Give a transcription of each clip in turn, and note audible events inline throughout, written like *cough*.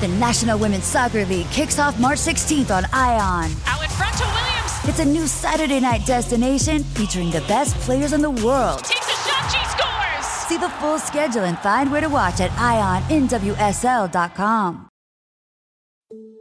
The National Women's Soccer League kicks off March 16th on Ion. Out in front to Williams. It's a new Saturday night destination featuring the best players in the world. Takes a shot, she scores. See the full schedule and find where to watch at IonNWSL.com.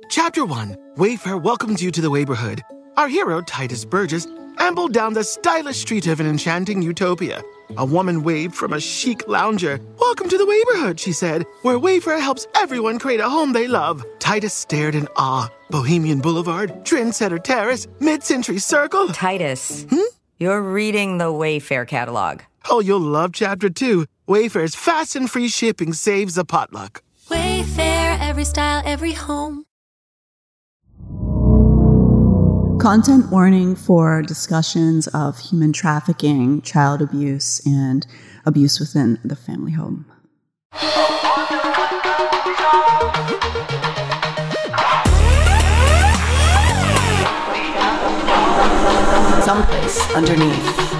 Chapter 1 Wayfair welcomes you to the neighborhood. Our hero, Tituss Burgess, ambled down the stylish street of an enchanting utopia. A woman waved from a chic lounger. Welcome to the neighborhood, she said, where Wayfair helps everyone create a home they love. Titus stared in awe. Bohemian Boulevard, Trendsetter Terrace, Mid Century Circle. Titus, hmm? you're reading the Wayfair catalog. Oh, you'll love Chapter 2. Wayfair's fast and free shipping saves a potluck. Wayfair, every style, every home. Content warning for discussions of human trafficking, child abuse, and abuse within the family home. Someplace underneath.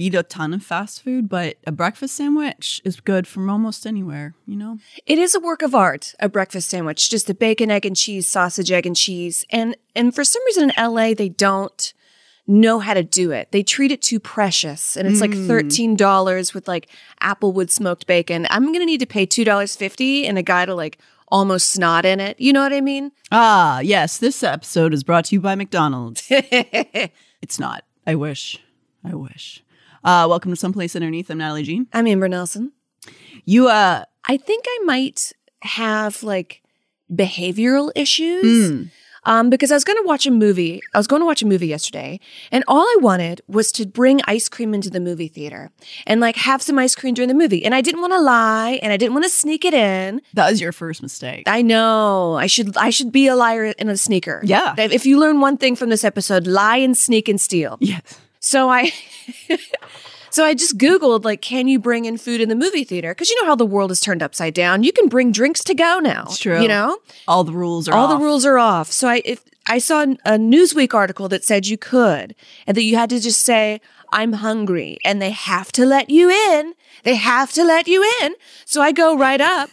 Eat a ton of fast food, but a breakfast sandwich is good from almost anywhere, you know? It is a work of art, a breakfast sandwich, just a bacon, egg, and cheese, sausage, egg, and cheese. And and for some reason in LA, they don't know how to do it. They treat it too precious. And it's like $13 with like Applewood smoked bacon. I'm gonna need to pay $2.50 and a guy to like almost snot in it. You know what I mean? Ah, yes, this episode is brought to you by McDonald's. *laughs* it's not. I wish. I wish. Uh, welcome to Someplace Underneath. I'm Natalie Jean. I'm Amber Nelson. You, uh, I think I might have like behavioral issues. Um, because I was going to watch a movie. I was going to watch a movie yesterday, and all I wanted was to bring ice cream into the movie theater and like have some ice cream during the movie. And I didn't want to lie, and I didn't want to sneak it in. that was your first mistake. I know I should. I should be a liar and a sneaker. Yeah. If you learn one thing from this episode, lie and sneak and steal. yes. So I *laughs* So I just googled like can you bring in food in the movie theater? Cuz you know how the world is turned upside down. You can bring drinks to go now. It's true. You know? All the rules are All off. the rules are off. So I if I saw a Newsweek article that said you could and that you had to just say I'm hungry and they have to let you in. They have to let you in. So I go right up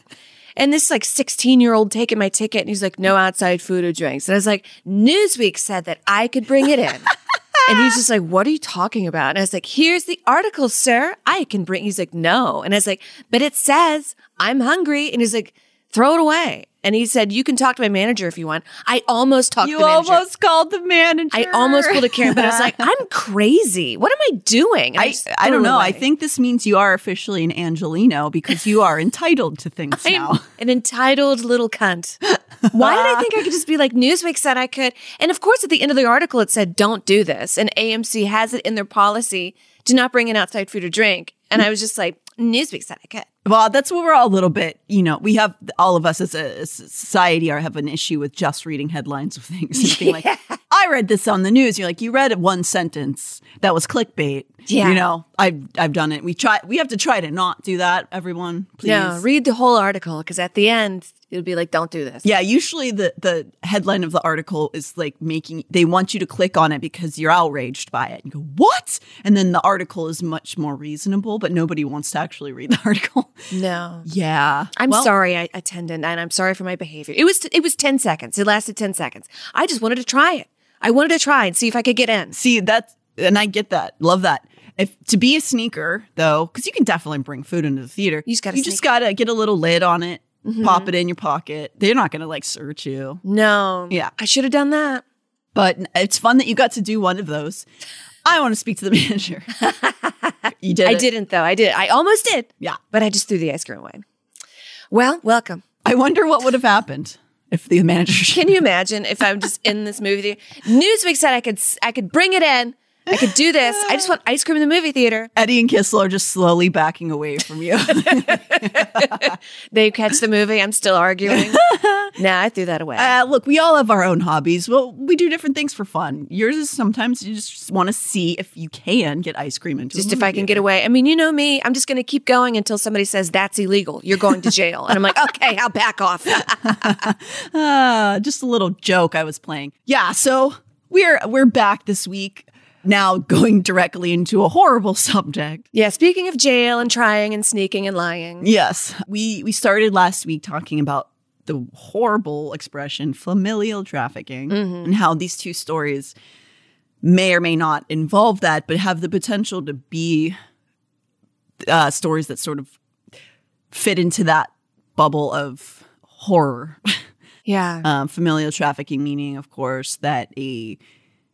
and this like 16 year old taking my ticket and he's like, no outside food or drinks. And I was like, Newsweek said that I could bring it in. *laughs* and he's just like, what are you talking about? And I was like, here's the article, sir. I can bring. He's like, no. And I was like, but it says I'm hungry. And he's like, throw it away. And he said, you can talk to my manager if you want. I almost talked You to the manager. almost called the manager. I almost pulled a Karen, but I was like, *laughs* I'm crazy. What am I doing? And I, just I don't know. I think this means you are officially an Angeleno because you are entitled to things now. I'm *laughs* an entitled little cunt. Why did I think I could just be like Newsweek said I could? And of course, at the end of the article, it said, don't do this. And AMC has it in their policy to not bring in outside food or drink. And I was just like, Newsweek said I could. Well, that's what we're all a little bit, you know, we have all of us as a as a society are have an issue with just reading headlines of things and being like, *laughs* I read this on the news. You're like, you read it one sentence that was clickbait. Yeah. You know, I've I've done it. We try we have to try to not do that, everyone. Please. No, read the whole article because at the end, it'll be like, don't do this. Yeah, usually the the headline of the article is like making they want you to click on it because you're outraged by it. You go, "What?" And then the article is much more reasonable, but nobody wants to actually read the *laughs* article. No. Yeah. I'm Well, sorry, I attendant, and I'm sorry for my behavior. It was it was ten seconds. It lasted ten seconds. I just wanted to try it. I wanted to try and see if I could get in. See, that's and I get that. Love that. If to be a sneaker though, because you can definitely bring food into the theater. You just gotta You just sneak. Mm-hmm. gotta get a little lid on it, pop it in your pocket. They're not gonna like search you. No. Yeah. I should have done that. But it's fun that you got to do one of those. I want to speak to the *laughs* manager. *laughs* you did. I it. didn't though. I did. I almost did. Yeah. But I just threw the ice cream away. Well, welcome. I wonder what would have happened if the manager. Can you imagine if I'm just in this movie? Newsweek said I could I could bring it in I could do this. I just want ice cream in the movie theater. Eddie and Kissel are just slowly backing away from you. *laughs* They catch the movie. I'm still arguing. *laughs* nah, I threw that away. Uh, look, we all have our own hobbies. Well, we do different things for fun. Yours is sometimes you just want to see if you can get ice cream into a just if I can get away. I mean, you know me. I'm just going to keep going until somebody says that's illegal. You're going to jail. And I'm like, *laughs* okay, I'll back off. Ah, just a little joke I was playing. Yeah, so we're we're back this week. Now going directly into a horrible *laughs* subject. yeah. Speaking of jail and trying and sneaking and lying. Yes, we we started last week talking about the horrible expression familial trafficking and how these two stories may or may not involve that, but have the potential to be uh, stories that sort of fit into that bubble of horror. *laughs* Yeah. um, familial trafficking, meaning, of course, that a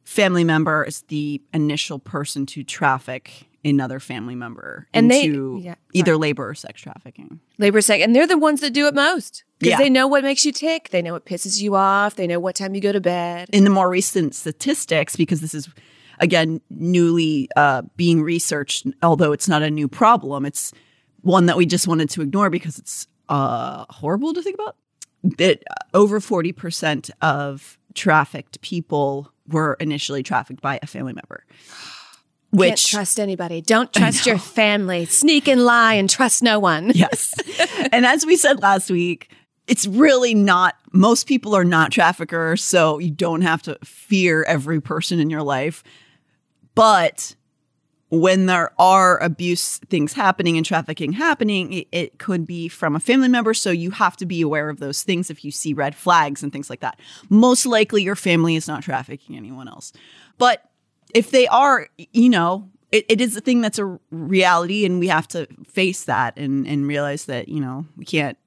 family member is the initial person to traffic another family member And they- into yeah, either labor or sex trafficking. labor sex, and they're the ones that do it most because Yeah. they know what makes you tick they know what pisses you off they know what time you go to bed In the more recent statistics, because this is again newly uh, being researched, although it's not a new problem, it's one that we just wanted to ignore because it's uh, horrible to think about. That over forty percent of trafficked people were initially trafficked by a family member. Can't Which trust anybody don't trust your family sneak and lie and trust no one *laughs* yes. and as we said last week, it's really not, most people are not traffickers, so you don't have to fear every person in your life. But when there are abuse things happening and trafficking happening, it, it could be from a family member. So you have to be aware of those things if you see red flags and things like that. Most likely your family is not trafficking anyone else. But if they are, you know, it, it is a thing that's a reality and we have to face that and, and realize that, you know, we can't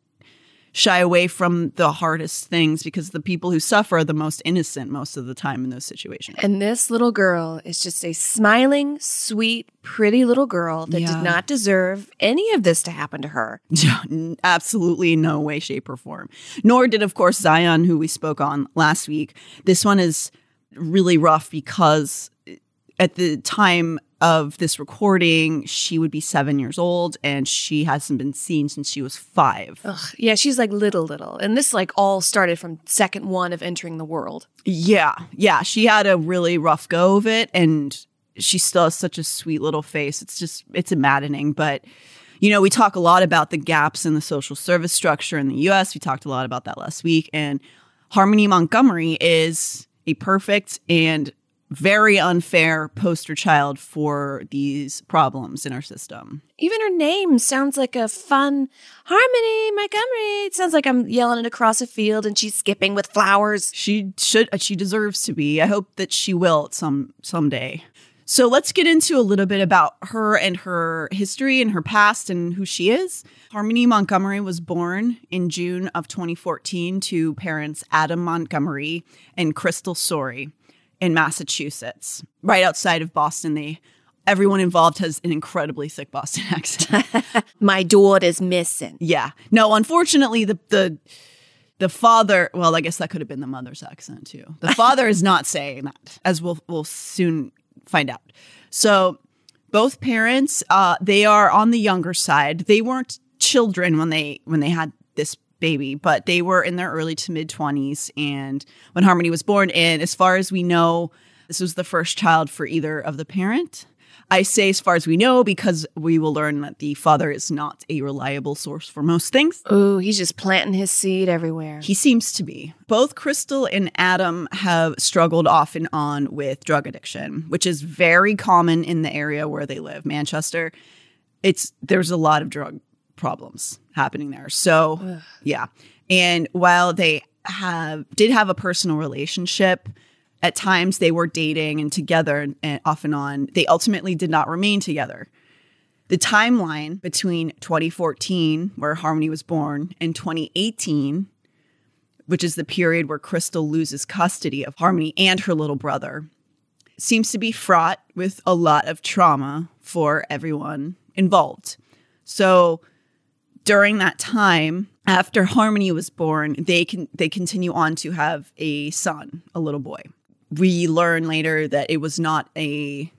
shy away from the hardest things because the people who suffer are the most innocent most of the time in those situations. and this little girl is just a smiling sweet pretty little girl that Yeah. did not deserve any of this to happen to her *laughs* Absolutely no way, shape, or form. Nor did, of course, Zion, who we spoke on last week. This one is really rough because eh, at the time of this recording, she would be seven years old and she hasn't been seen since she was five. Ugh, yeah she's like little little and this like all started from second one of entering the world Yeah, yeah. She had a really rough go of it, and she still has such a sweet little face. It's just, it's maddening. But, you know, we talk a lot about the gaps in the social service structure in the US. We talked a lot about that last week. And Harmony Montgomery is a perfect and very unfair poster child for these problems in our system. Even her name sounds like a fun Harmony Montgomery. It sounds like I'm yelling it across a field and she's skipping with flowers. She should she deserves to be. I hope that she will some someday. So let's get into a little bit about her and her history and her past and who she is. Harmony Montgomery was born in June of 2014 to parents Adam Montgomery and Crystal Sorey in Massachusetts, right outside of Boston. They everyone involved has an incredibly thick Boston *laughs* accent. *laughs* My daughter's missing. Yeah. No, unfortunately, the the the father. Well, I guess that could have been the mother's accent too. The *laughs* father is not saying that, as we'll we'll soon find out. So, both parents, uh, they are on the younger side. They weren't children when they when they had this baby, but they were in their early to mid twenties, and when Harmony was born. And as far as we know, this was the first child for either of the parent. I say as far as we know because we will learn that the father is not a reliable source for most things. Oh, he's just planting his seed everywhere. He seems to be. Both Crystal and Adam have struggled off and on with drug addiction, which is very common in the area where they live, Manchester. It's there's a lot of drug problems happening there. So, yeah. And while they have did have a personal relationship, at times they were dating and together and off and on. They ultimately did not remain together. The timeline between 2014, where Harmony was born, and 2018, which is the period where Crystal loses custody of Harmony and her little brother, seems to be fraught with a lot of trauma for everyone involved. So during that time, after Harmony was born, they can they continue on to have a son, a little boy. We learn later that it was not a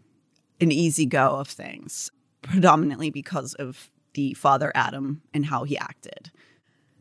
an easy go of things, predominantly because of the father Adam and how he acted.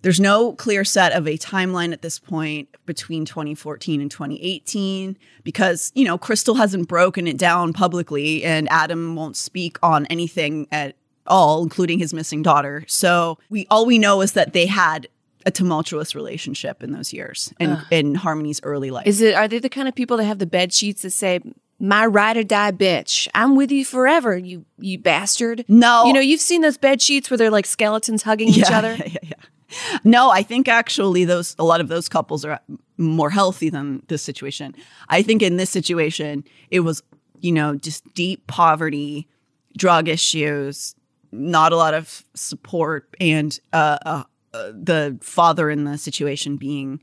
There's no clear set of a timeline at this point between 2014 and 2018 because, you know, Crystal hasn't broken it down publicly and Adam won't speak on anything at all, including his missing daughter. So we all we know is that they had a tumultuous relationship in those years in, in Harmony's early life. Is it? Are they the kind of people that have the bed sheets that say, "My ride or die bitch, I'm with you forever, you you bastard"? No. you know you've seen those bed sheets where they're like skeletons hugging each other. Yeah, *laughs* yeah, yeah. No, I think actually those a lot of those couples are uh, more healthy than this situation. I think in this situation it was, you know, just deep poverty, drug issues, not a lot of support, and uh, uh, uh, the father in the situation being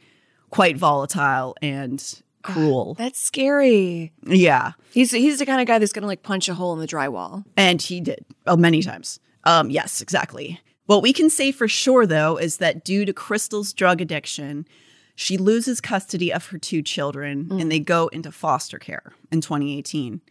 quite volatile and cruel. That's scary. yeah, He's he's the kind of guy that's gonna like punch a hole in the drywall. And he did uh, many times. Um, yes, exactly. What we can say for sure, though, is that due to Crystal's drug addiction, she loses custody of her two children and they go into foster care in 2018.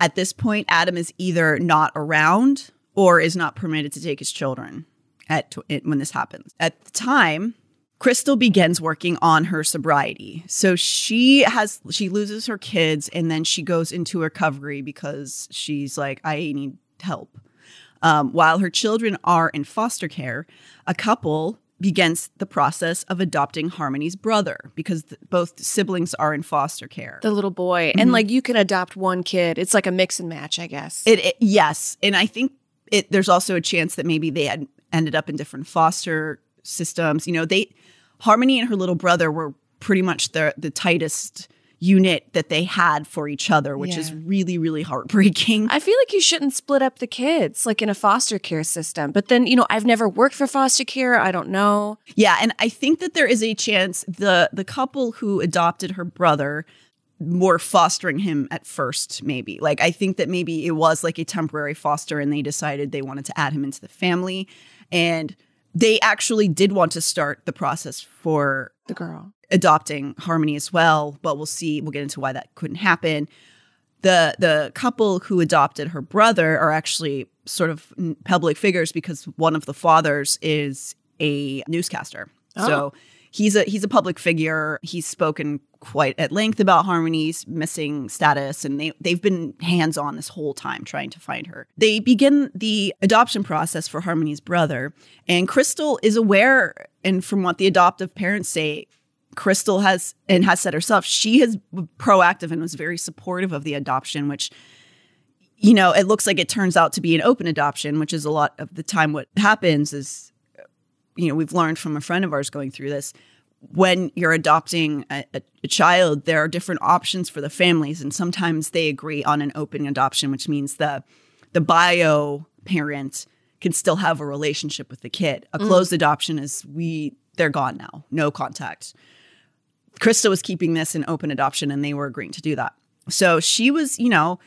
At this point, Adam is either not around or is not permitted to take his children at when this happens. At the time, Crystal begins working on her sobriety. So she has she loses her kids and then she goes into recovery because she's like I need help. Um, while her children are in foster care, a couple begins the process of adopting Harmony's brother because th- both siblings are in foster care. The little boy, and like you can adopt one kid. It's like a mix and match, I guess. It, it yes, and I think it. There's also a chance that maybe they had ended up in different foster systems. You know, they Harmony and her little brother were pretty much the the tightest unit that they had for each other, which is really really heartbreaking. I feel like you shouldn't split up the kids like in a foster care system. But then, you know, I've never worked for foster care. I don't know. Yeah, and I think that there is a chance the the couple who adopted her brother were fostering him at first maybe. Like I think that maybe it was like a temporary foster and they decided they wanted to add him into the family and they actually did want to start the process for The girl. adopting Harmony as well, but we'll see we'll get into why that couldn't happen. The the couple who adopted her brother are actually sort of public figures because one of the fathers is a newscaster. So oh. he's a he's a public figure. He's spoken quite at length about Harmony's missing status and they they've been hands-on this whole time trying to find her. They begin the adoption process for Harmony's brother and Crystal is aware and from what the adoptive parents say Crystal has and has said herself, she has proactive and was very supportive of the adoption, which, you know, it looks like it turns out to be an open adoption, which is a lot of the time what happens is, you know, we've learned from a friend of ours going through this. When you're adopting a, a, child, there are different options for the families, and sometimes they agree on an open adoption, which means the the bio parent can still have a relationship with the kid. A mm. closed adoption is we they're gone now, no contact. Krista was keeping this an open adoption and they were agreeing to do that. So she was, you know,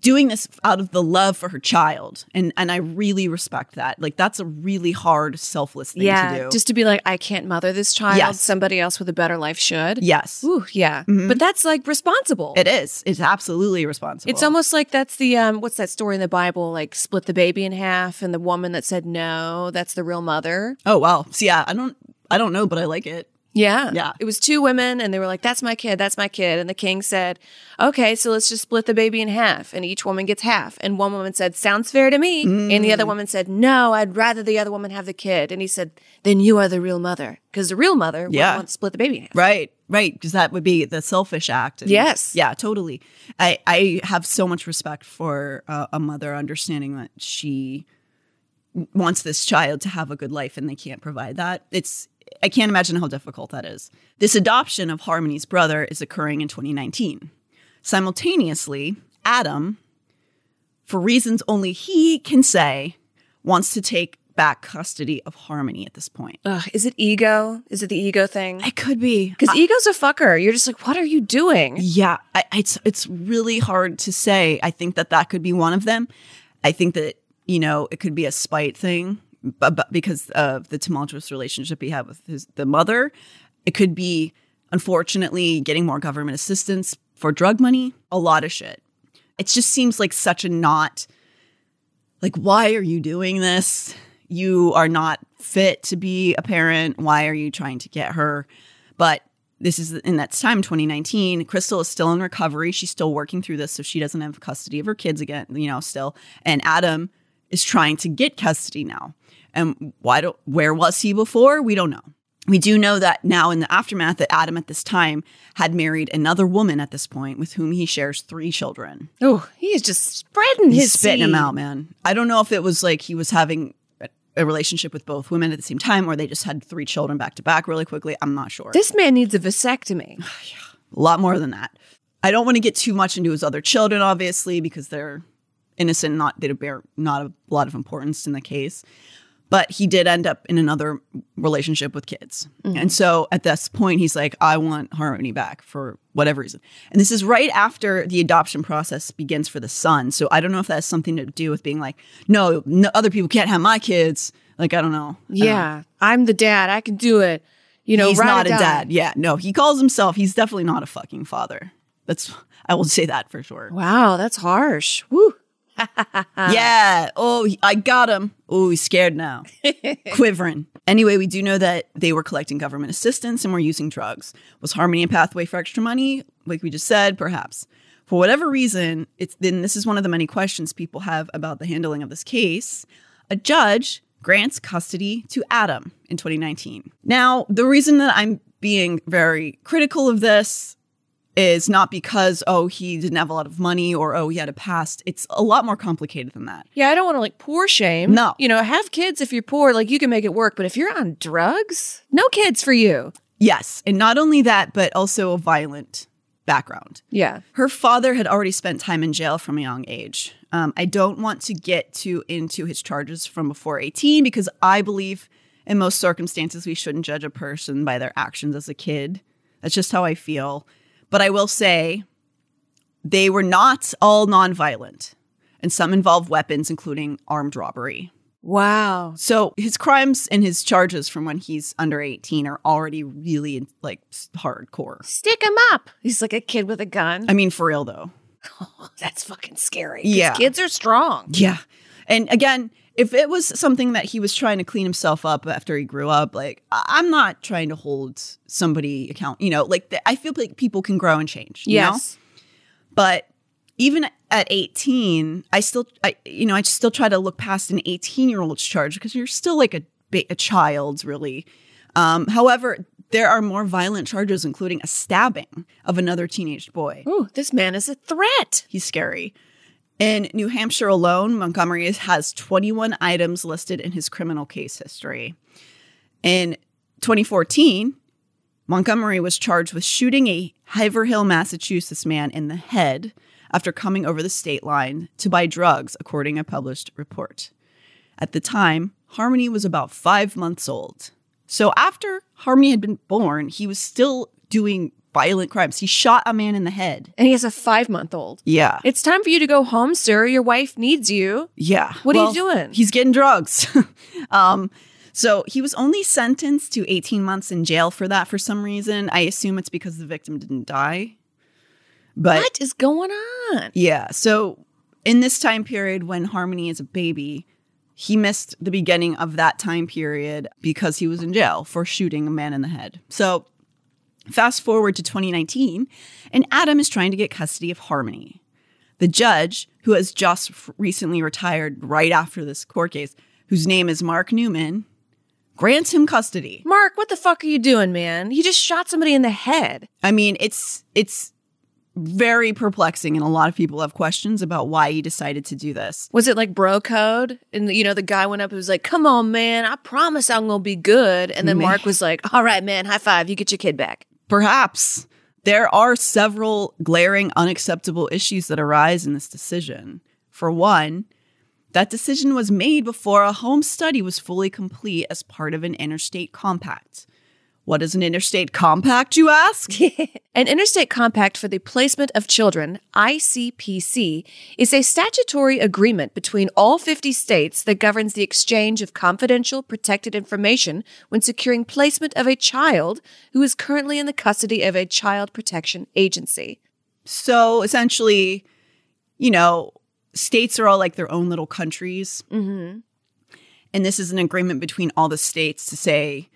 doing this out of the love for her child. And and I really respect that. Like that's a really hard, selfless thing yeah. to do. Just to be like, I can't mother this child. Yes. Somebody else with a better life should. yes. Ooh, yeah. But that's like responsible. It is. It's absolutely responsible. It's almost like that's the um what's that story in the Bible like split the baby in half and the woman that said no, that's the real mother. Oh wow. So yeah, I don't I don't know, but I like it. Yeah. Yeah. It was two women and they were like that's my kid, that's my kid and the king said, "Okay, so let's just split the baby in half and each woman gets half." And one woman said, "Sounds fair to me." And the Mm. other woman said, "No, I'd rather the other woman have the kid." And he said, "Then you are the real mother." Because the real mother Yeah. want to split the baby in half. Right, right, because that would be the selfish act. And- Yes. yeah, totally. I I have so much respect for uh, a mother understanding that she wants this child to have a good life and they can't provide that. It's I can't imagine how difficult that is. This adoption of Harmony's brother is occurring in 2019. Simultaneously, Adam, for reasons only he can say, wants to take back custody of Harmony at this point. Ugh, is it ego? Is it the ego thing? It could be Because ego's a fucker. You're just like, what are you doing? Yeah, I, it's it's really hard to say. I think that that could be one of them. I think that you know it could be a spite thing, but, because of the tumultuous relationship he had with his the mother, it could be unfortunately getting more government assistance for drug money. A lot of shit. It just seems like such a not like why are you doing this? You are not fit to be a parent. Why are you trying to get her? But this is in that time 2019 crystal is still in recovery she's still working through this so she doesn't have custody of her kids again you know still and adam is trying to get custody now. And why do where was he before? We don't know. We do know that now in the aftermath that adam at this time had married another woman at this point with whom he shares three children. Oh, he is just spreading he's his spitting them seed. out man. I don't know if it was like he was having a- a relationship with both women at the same time or they just had three children back to back really quickly. I'm not sure. This man needs a vasectomy. *sighs* a lot more than that. I don't want to get too much into his other children, obviously, because they're innocent, not they bear not a lot of importance in the case. But he did end up in another relationship with kids. Mm-hmm. And so at this point, he's like, I want Harmony back for whatever reason. And this is right after the adoption process begins for the son. So I don't know if that has something to do with being like, no, no other people can't have my kids. Like, I don't know. I don't know. Yeah, I'm the dad. I can do it. You know, he's not a dad. Yeah, no, he calls himself. He's definitely not a fucking father. That's I will say that for sure. Wow, that's harsh. Woo. Yeah. Oh, I got him. Oh, he's scared now, *laughs* quivering. Anyway, we do know that they were collecting government assistance and were using drugs. Was Harmony a pathway for extra money? Like we just said, perhaps. For whatever reason, it's then this is one of the many questions people have about the handling of this case. A judge grants custody to Adam in 2019. Now, the reason that I'm being very critical of this is not because oh he didn't have a lot of money or oh he had a past. It's a lot more complicated than that. Yeah, I don't want to like poor shame. No. You know, have kids if you're poor, like you can make it work. But if you're on drugs, no kids for you. Yes, and not only that, but also a violent background. Yeah. Her father had already spent time in jail from a young age. Um, I don't want to get too into his charges from before 18 because I believe in most circumstances we shouldn't judge a person by their actions as a kid. That's just how I feel. But I will say they were not all nonviolent, and some involved weapons, including armed robbery. Wow. So his crimes and his charges from when he's under 18 are already really like hardcore. Stick him up. He's like a kid with a gun. I mean, for real though. *laughs* That's fucking scary. Yeah. Kids are strong. Yeah. And again, if it was something that he was trying to clean himself up after he grew up, like I'm not trying to hold somebody account, you know, like I feel like people can grow and change, you know? Yes. But even at 18, I still, I, you know, I still try to look past an 18 year old's charge because you're still like a, a child, really. Um, however, there are more violent charges, including a stabbing of another teenage boy. Ooh, this man is a threat. He's scary. In New Hampshire alone, Montgomery has 21 items listed in his criminal case history. In 2014, Montgomery was charged with shooting a Haverhill, Massachusetts man in the head after coming over the state line to buy drugs, according to a published report. At the time, Harmony was about five months old. So after Harmony had been born, he was still doing violent crimes. He shot a man in the head. And he has a five month old. Yeah. It's time for you to go home, sir. Your wife needs you. Yeah. What are you doing? He's getting drugs. *laughs* um, so he was only sentenced to 18 months in jail for that for some reason. I assume it's because the victim didn't die. But what is going on? yeah, so in this time period when Harmony is a baby, he missed the beginning of that time period because he was in jail for shooting a man in the head. So fast forward to 2019, and Adam is trying to get custody of Harmony. The judge, who has just recently retired right after this court case, whose name is Mark Newman, grants him custody. Mark, what the fuck are you doing, man? You just shot somebody in the head. I mean, it's it's very perplexing, and a lot of people have questions about why he decided to do this. Was it like bro code? And you know, the guy went up and was like, Come on, man, I promise I'm gonna be good. And then Man. Mark was like, All right, man, high five, you get your kid back. Perhaps there are several glaring, unacceptable issues that arise in this decision. For one, that decision was made before a home study was fully complete as part of an interstate compact. What is an interstate compact, you ask? *laughs* An interstate compact for the placement of children, ICPC, is a statutory agreement between all 50 states that governs the exchange of confidential, protected information when securing placement of a child who is currently in the custody of a child protection agency. So essentially, you know, states are all like their own little countries. Mm-hmm. And this is an agreement between all the states to say,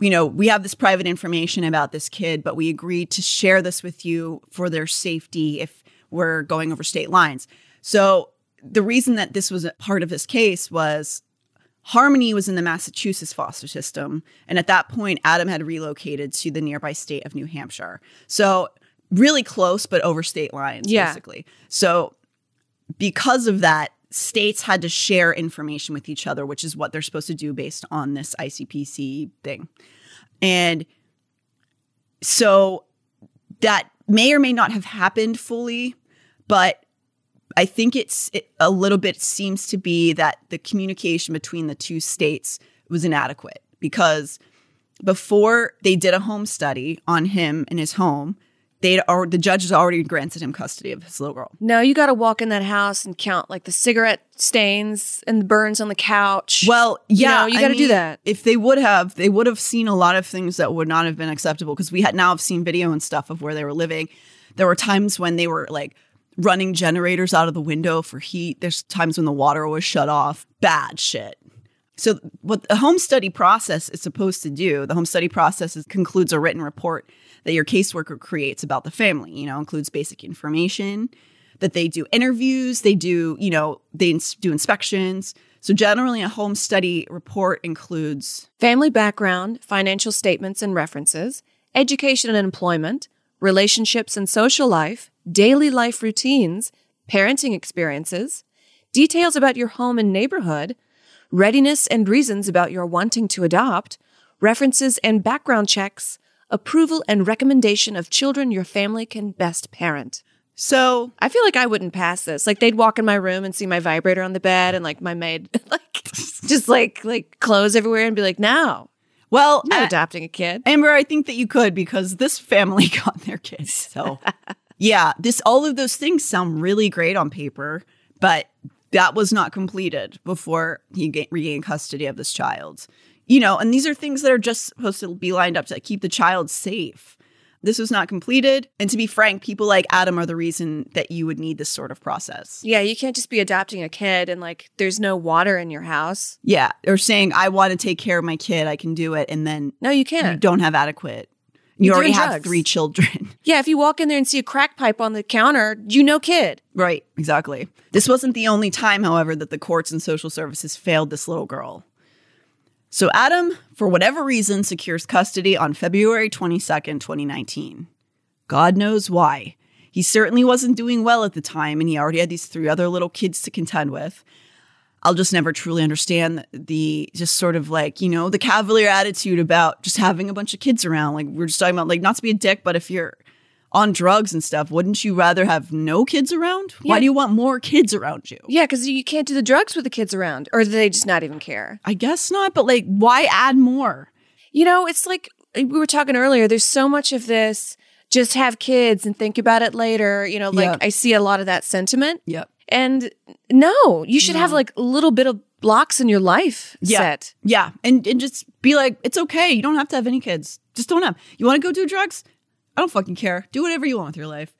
you know, we have this private information about this kid, but we agreed to share this with you for their safety if we're going over state lines. So the reason that this was a part of this case was Harmony was in the Massachusetts foster system. And at that point, Adam had relocated to the nearby state of New Hampshire. So really close, but over state lines, Yeah. basically. So because of that, states had to share information with each other, which is what they're supposed to do based on this ICPC thing. And so that may or may not have happened fully, but I think it's it, a little bit seems to be that the communication between the two states was inadequate because before they did a home study on him and his home, they'd already, the judges already granted him custody of his little girl. No, you got to walk in that house and count like the cigarette stains and the burns on the couch. Well, You yeah, know, you gotta do that. If they would have, they would have seen a lot of things that would not have been acceptable because we had now have seen video and stuff of where they were living. There were times when they were like running generators out of the window for heat. There's times when the water was shut off. Bad shit. So what the home study process is supposed to do, the home study process is, concludes a written report that your caseworker creates about the family, you know, includes basic information, that they do interviews, they do, you know, they ins- do inspections. So generally a home study report includes Family background, financial statements and references, education and employment, relationships and social life, daily life routines, parenting experiences, details about your home and neighborhood, readiness and reasons about your wanting to adopt, references and background checks, approval and recommendation of children your family can best parent. so I feel like I wouldn't pass this. Like they'd walk in my room and see my vibrator on the bed and like my maid *laughs* like just like like clothes everywhere and be like, "No, well, I'm uh, adopting a kid." Amber, I think that you could because this family *laughs* got their kids. So, *laughs* yeah, this all of those things sound really great on paper, but that was not completed before he ga- regained custody of this child. You know, and these are things that are just supposed to be lined up to keep the child safe. This was not completed, and to be frank, people like Adam are the reason that you would need this sort of process. Yeah, you can't just be adopting a kid and like there's no water in your house. Yeah, or saying I want to take care of my kid, I can do it, and then No, you can't. You don't have adequate. You You're already have drugs. three children. *laughs* Yeah, if you walk in there and see a crack pipe on the counter, you know kid. Right, exactly. This wasn't the only time, however, that the courts and social services failed this little girl. So Adam, for whatever reason, secures custody on February 22nd, 2019. God knows why. He certainly wasn't doing well at the time, and he already had these three other little kids to contend with. I'll just never truly understand the just sort of like, you know, the cavalier attitude about just having a bunch of kids around. Like, we're just talking about, like, not to be a dick, but if you're on drugs and stuff, wouldn't you rather have no kids around? Why do you want more kids around you? Yeah, because you can't do the drugs with the kids around, or do they just not even care? I guess not, but like, why add more? You know, it's like eh, we were talking earlier. There's so much of this. Just have kids and think about it later. You know, like Yeah. I see a lot of that sentiment. Yep. And no, you should have like a little bit of blocks in your life Yeah. set. Yeah. And, and just be like, it's okay. You don't have to have any kids. Just don't have. You want to go do drugs? I don't fucking care. Do whatever you want with your life.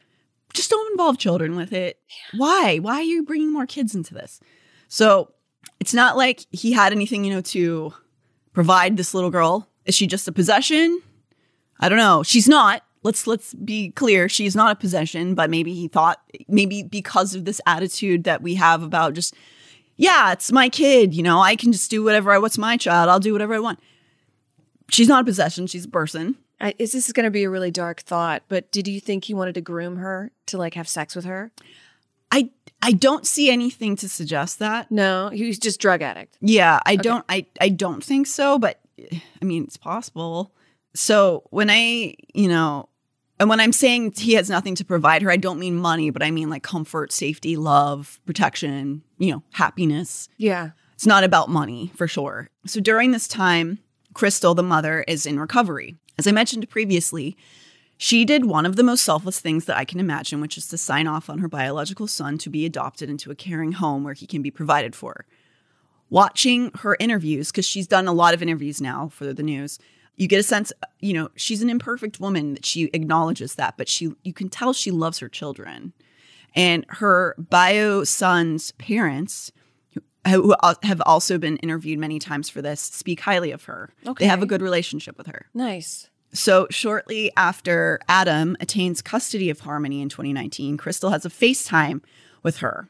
Just don't involve children with it. Why? Why are you bringing more kids into this? So it's not like he had anything, you know, to provide this little girl. Is she just a possession? I don't know. She's not. Let's let's be clear. She's not a possession, but maybe he thought maybe because of this attitude that we have about just yeah, it's my kid, you know, I can just do whatever I what's my child. I'll do whatever I want. She's not a possession, she's a person. I, is this going to be a really dark thought? But did you think he wanted to groom her to like have sex with her? I I don't see anything to suggest that. No, he was just drug addict. Yeah, I don't I I don't think so, but I mean it's possible. So when I, you know, and when I'm saying he has nothing to provide her, I don't mean money, but I mean like comfort, safety, love, protection, you know, happiness. Yeah. It's not about money for sure. So during this time, Crystal, the mother, is in recovery. As I mentioned previously, she did one of the most selfless things that I can imagine, which is to sign off on her biological son to be adopted into a caring home where he can be provided for. Watching her interviews, because she's done a lot of interviews now for the news, you get a sense, you know, she's an imperfect woman that she acknowledges that, but she you can tell she loves her children. And her bio son's parents, who have also been interviewed many times for this, speak highly of her. Okay. They have a good relationship with her. Nice. So, shortly after Adam attains custody of Harmony in 2019, Crystal has a FaceTime with her.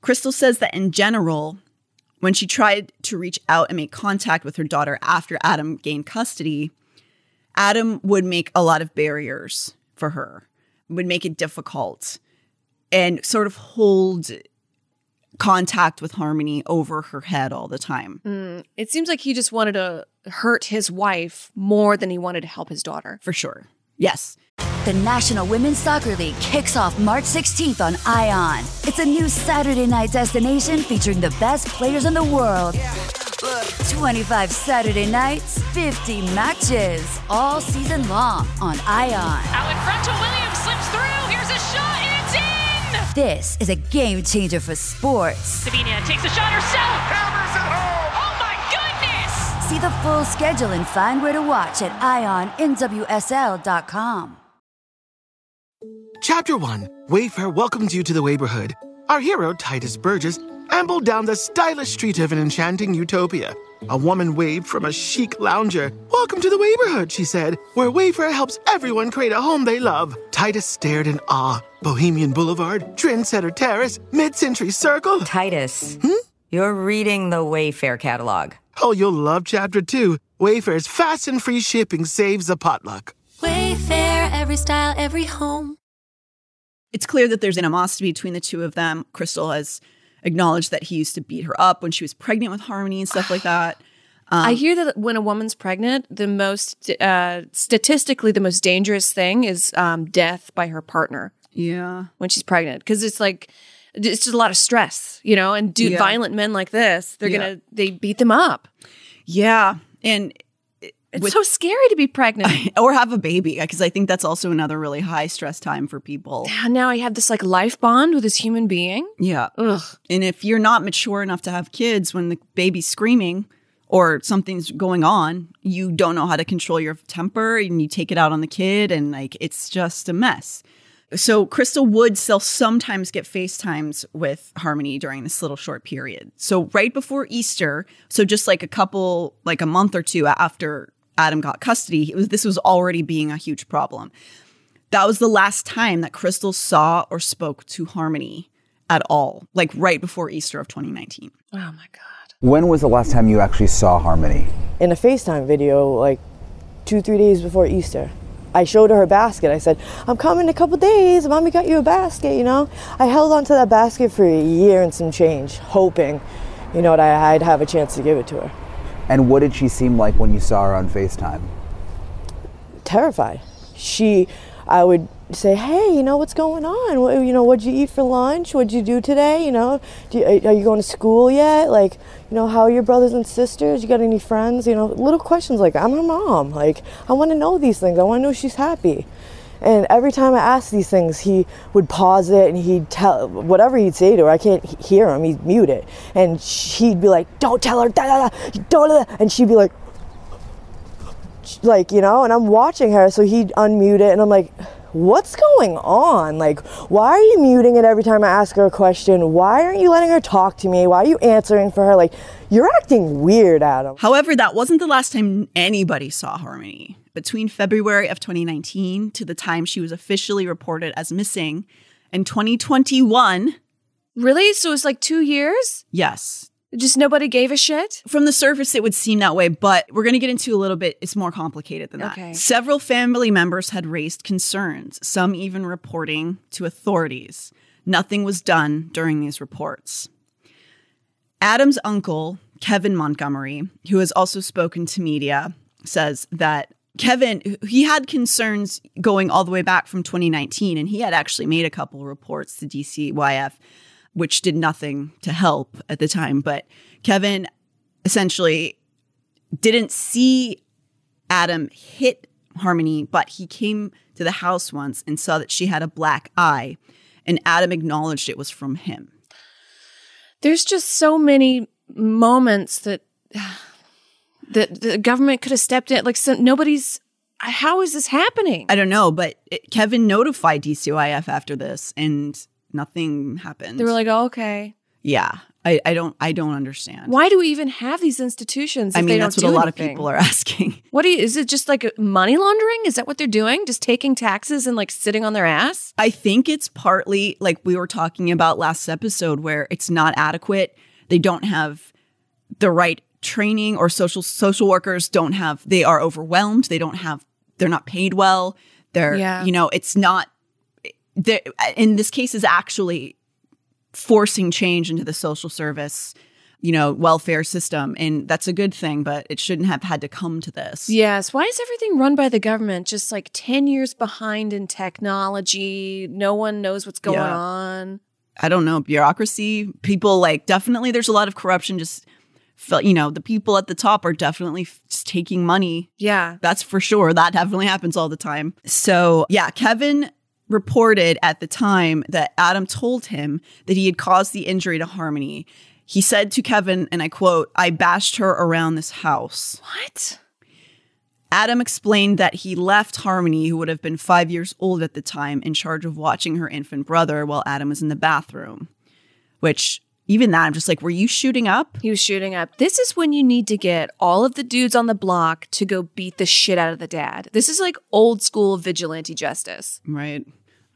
Crystal says that in general, when she tried to reach out and make contact with her daughter after Adam gained custody, Adam would make a lot of barriers for her, would make it difficult, and sort of hold contact with Harmony over her head all the time. Mm, it seems like he just wanted to hurt his wife more than he wanted to help his daughter. For sure. Yes. The National Women's Soccer League kicks off March 16th on ION. It's a new Saturday night destination featuring the best players in the world. 25 Saturday nights, 50 matches, all season long on ION. Out in front to Williams, slips through. Here's a shot, in! This is a game changer for sports. Sabina takes a shot herself. Hammers it home. Oh my goodness! See the full schedule and find where to watch at IONNWSL.com. Chapter 1 Wayfair welcomes you to the neighborhood. Our hero, Tituss Burgess, ambled down the stylish street of an enchanting utopia. A woman waved from a chic lounger. Welcome to the neighborhood, she said, where Wayfair helps everyone create a home they love. Titus stared in awe. Bohemian Boulevard, Trendsetter Terrace, Mid Century Circle. Titus, hmm? you're reading the Wayfair catalog. Oh, you'll love Chapter 2. Wayfair's fast and free shipping saves a potluck. Wayfair, every style, every home. It's clear that there's animosity between the two of them. Crystal has acknowledged that he used to beat her up when she was pregnant with Harmony and stuff like *sighs* that. I hear that when a woman's pregnant, the most uh, statistically the most dangerous thing is um, death by her partner Yeah. when she's pregnant because it's like it's just a lot of stress, you know. And Yeah. violent men like this, they're Yeah. gonna they beat them up. Yeah. And It's With- so scary to be pregnant. *laughs* or have a baby because I think that's also another really high stress time for people. Now I have this like life bond with this human being. Yeah. Ugh. And if you're not mature enough to have kids when the baby's screaming or something's going on, you don't know how to control your temper and you take it out on the kid and like it's just a mess. So Crystal would still sometimes get FaceTimes with Harmony during this little short period. So right before Easter, so just like a couple like a month or two after Adam got custody, it was this was already being a huge problem. That was the last time that Crystal saw or spoke to Harmony at all, like right before Easter of 2019. Oh my god. When was the last time you actually saw Harmony? in a FaceTime video like two, three days before Easter. I showed her her basket. I said, I'm coming in a couple days. Mommy got you a basket, you know? I held onto that basket for a year and some change, hoping, you know, that I'd have a chance to give it to her. And what did she seem like when you saw her on FaceTime? Terrified. She, I would say, hey, you know, what's going on? What, you know, what'd you eat for lunch? What'd you do today? You know, you, are you going to school yet? Like, you know, how are your brothers and sisters? You got any friends? You know, little questions like, I'm her mom. Like, I want to know these things. I want to know she's happy. And every time I asked these things, he would pause it and he'd tell whatever he'd say to her. I can't hear him; he'd mute it, and he'd be like, "Don't tell her, da, da, da, don't," da, da," and she'd be like, like you know. And I'm watching her, so he'd unmute it, and I'm like, "What's going on? Like, why are you muting it every time I ask her a question? Why aren't you letting her talk to me? Why are you answering for her? Like, you're acting weird, Adam." However, that wasn't the last time anybody saw Harmony. Between February of 2019 to the time she was officially reported as missing in 2021, Really? So it's like two years? yes. Just nobody gave a shit? From the surface, it would seem that way, but we're going to get into a little bit. It's more complicated than that. Okay. Several family members had raised concerns, some even reporting to authorities. Nothing was done during these reports. Adam's uncle, Kevin Montgomery, who has also spoken to media, says that Kevin, he had concerns going all the way back from 2019, and he had actually made a couple reports to DCYF, which did nothing to help at the time. But Kevin essentially didn't see Adam hit Harmony, but he came to the house once and saw that she had a black eye, and Adam acknowledged it was from him. There's just so many moments that that the government could have stepped in. Like, so nobody's. How is this happening? I don't know, but it, Kevin notified DCYF after this, and nothing happened. They were like, oh, okay. yeah, I, I don't I don't understand. Why do we even have these institutions? If I mean, they that's don't what a lot anything? of people are *laughs* asking. What do you? Is it just like money laundering? Is that what they're doing? Just taking taxes and like sitting on their ass? I think it's partly like we were talking about last episode where it's not adequate. They don't have the right training or social social workers don't have they are overwhelmed. They don't have they're not paid well. They're Yeah. you know, it's not they're- in this case is actually forcing change into the social service, you know, welfare system and that's a good thing, but it shouldn't have had to come to this. Yes. Why is everything run by the government just like 10 years behind in technology? No one knows what's going Yeah. on. I don't know, bureaucracy, people like definitely there's a lot of corruption just felt, you know, the people at the top are definitely f- just taking money. Yeah. That's for sure. That definitely happens all the time. So, yeah, Kevin reported at the time that Adam told him that he had caused the injury to Harmony. He said to Kevin, and I quote, I bashed her around this house. What? Adam explained that he left Harmony, who would have been five years old at the time, in charge of watching her infant brother while Adam was in the bathroom. Which, even that, I'm just like, were you shooting up? He was shooting up. This is when you need to get all of the dudes on the block to go beat the shit out of the dad. This is like old school vigilante justice. Right.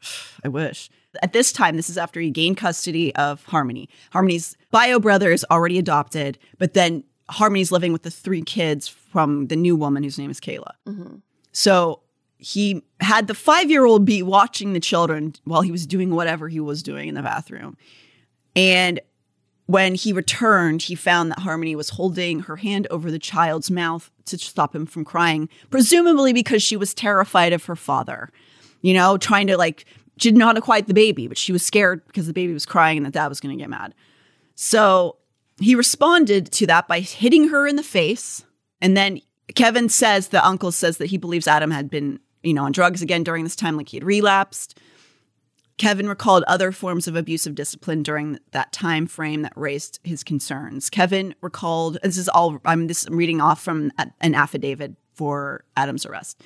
*sighs* I wish. At this time, this is after he gained custody of Harmony. Harmony's bio brother is already adopted, but then Harmony's living with the three kids from the new woman whose name is Kayla. Mm-hmm. So he had the five year old be watching the children while he was doing whatever he was doing in the bathroom. And when he returned, he found that Harmony was holding her hand over the child's mouth to stop him from crying, presumably because she was terrified of her father, you know, trying to like, she didn't to quiet the baby, but she was scared because the baby was crying and that dad was going to get mad. So he responded to that by hitting her in the face. And then Kevin says, the uncle says that he believes Adam had been, you know, on drugs again during this time, like he had relapsed. Kevin recalled other forms of abusive discipline during that time frame that raised his concerns. Kevin recalled, this is all I'm this I'm reading off from an affidavit for Adam's arrest.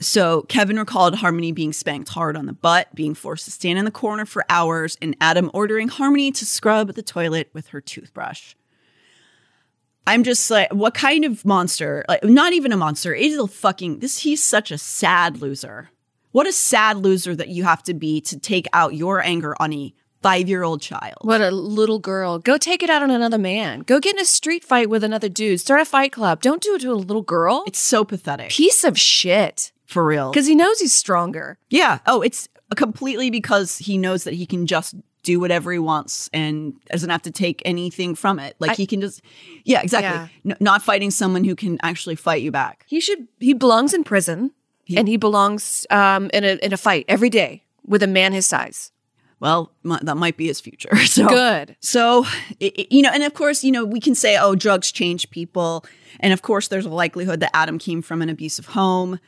So Kevin recalled Harmony being spanked hard on the butt, being forced to stand in the corner for hours, and Adam ordering Harmony to scrub the toilet with her toothbrush. I'm just like, what kind of monster? Like, not even a monster. It is a fucking this. He's such a sad loser. What a sad loser that you have to be to take out your anger on a five year old child. What a little girl. Go take it out on another man. Go get in a street fight with another dude. Start a fight club. Don't do it to a little girl. It's so pathetic. Piece of shit. For real. Because he knows he's stronger. Yeah. Oh, it's completely because he knows that he can just do whatever he wants and doesn't have to take anything from it. Like I- he can just, yeah, exactly. Yeah. Not fighting someone who can actually fight you back. He should. He belongs in prison, and he belongs um, in a in a fight every day with a man his size. Well, that might be his future. *laughs* So Good. So, i- i- you know, and of course, you know, we can say, oh, drugs change people. And of course, there's a likelihood that Adam came from an abusive home.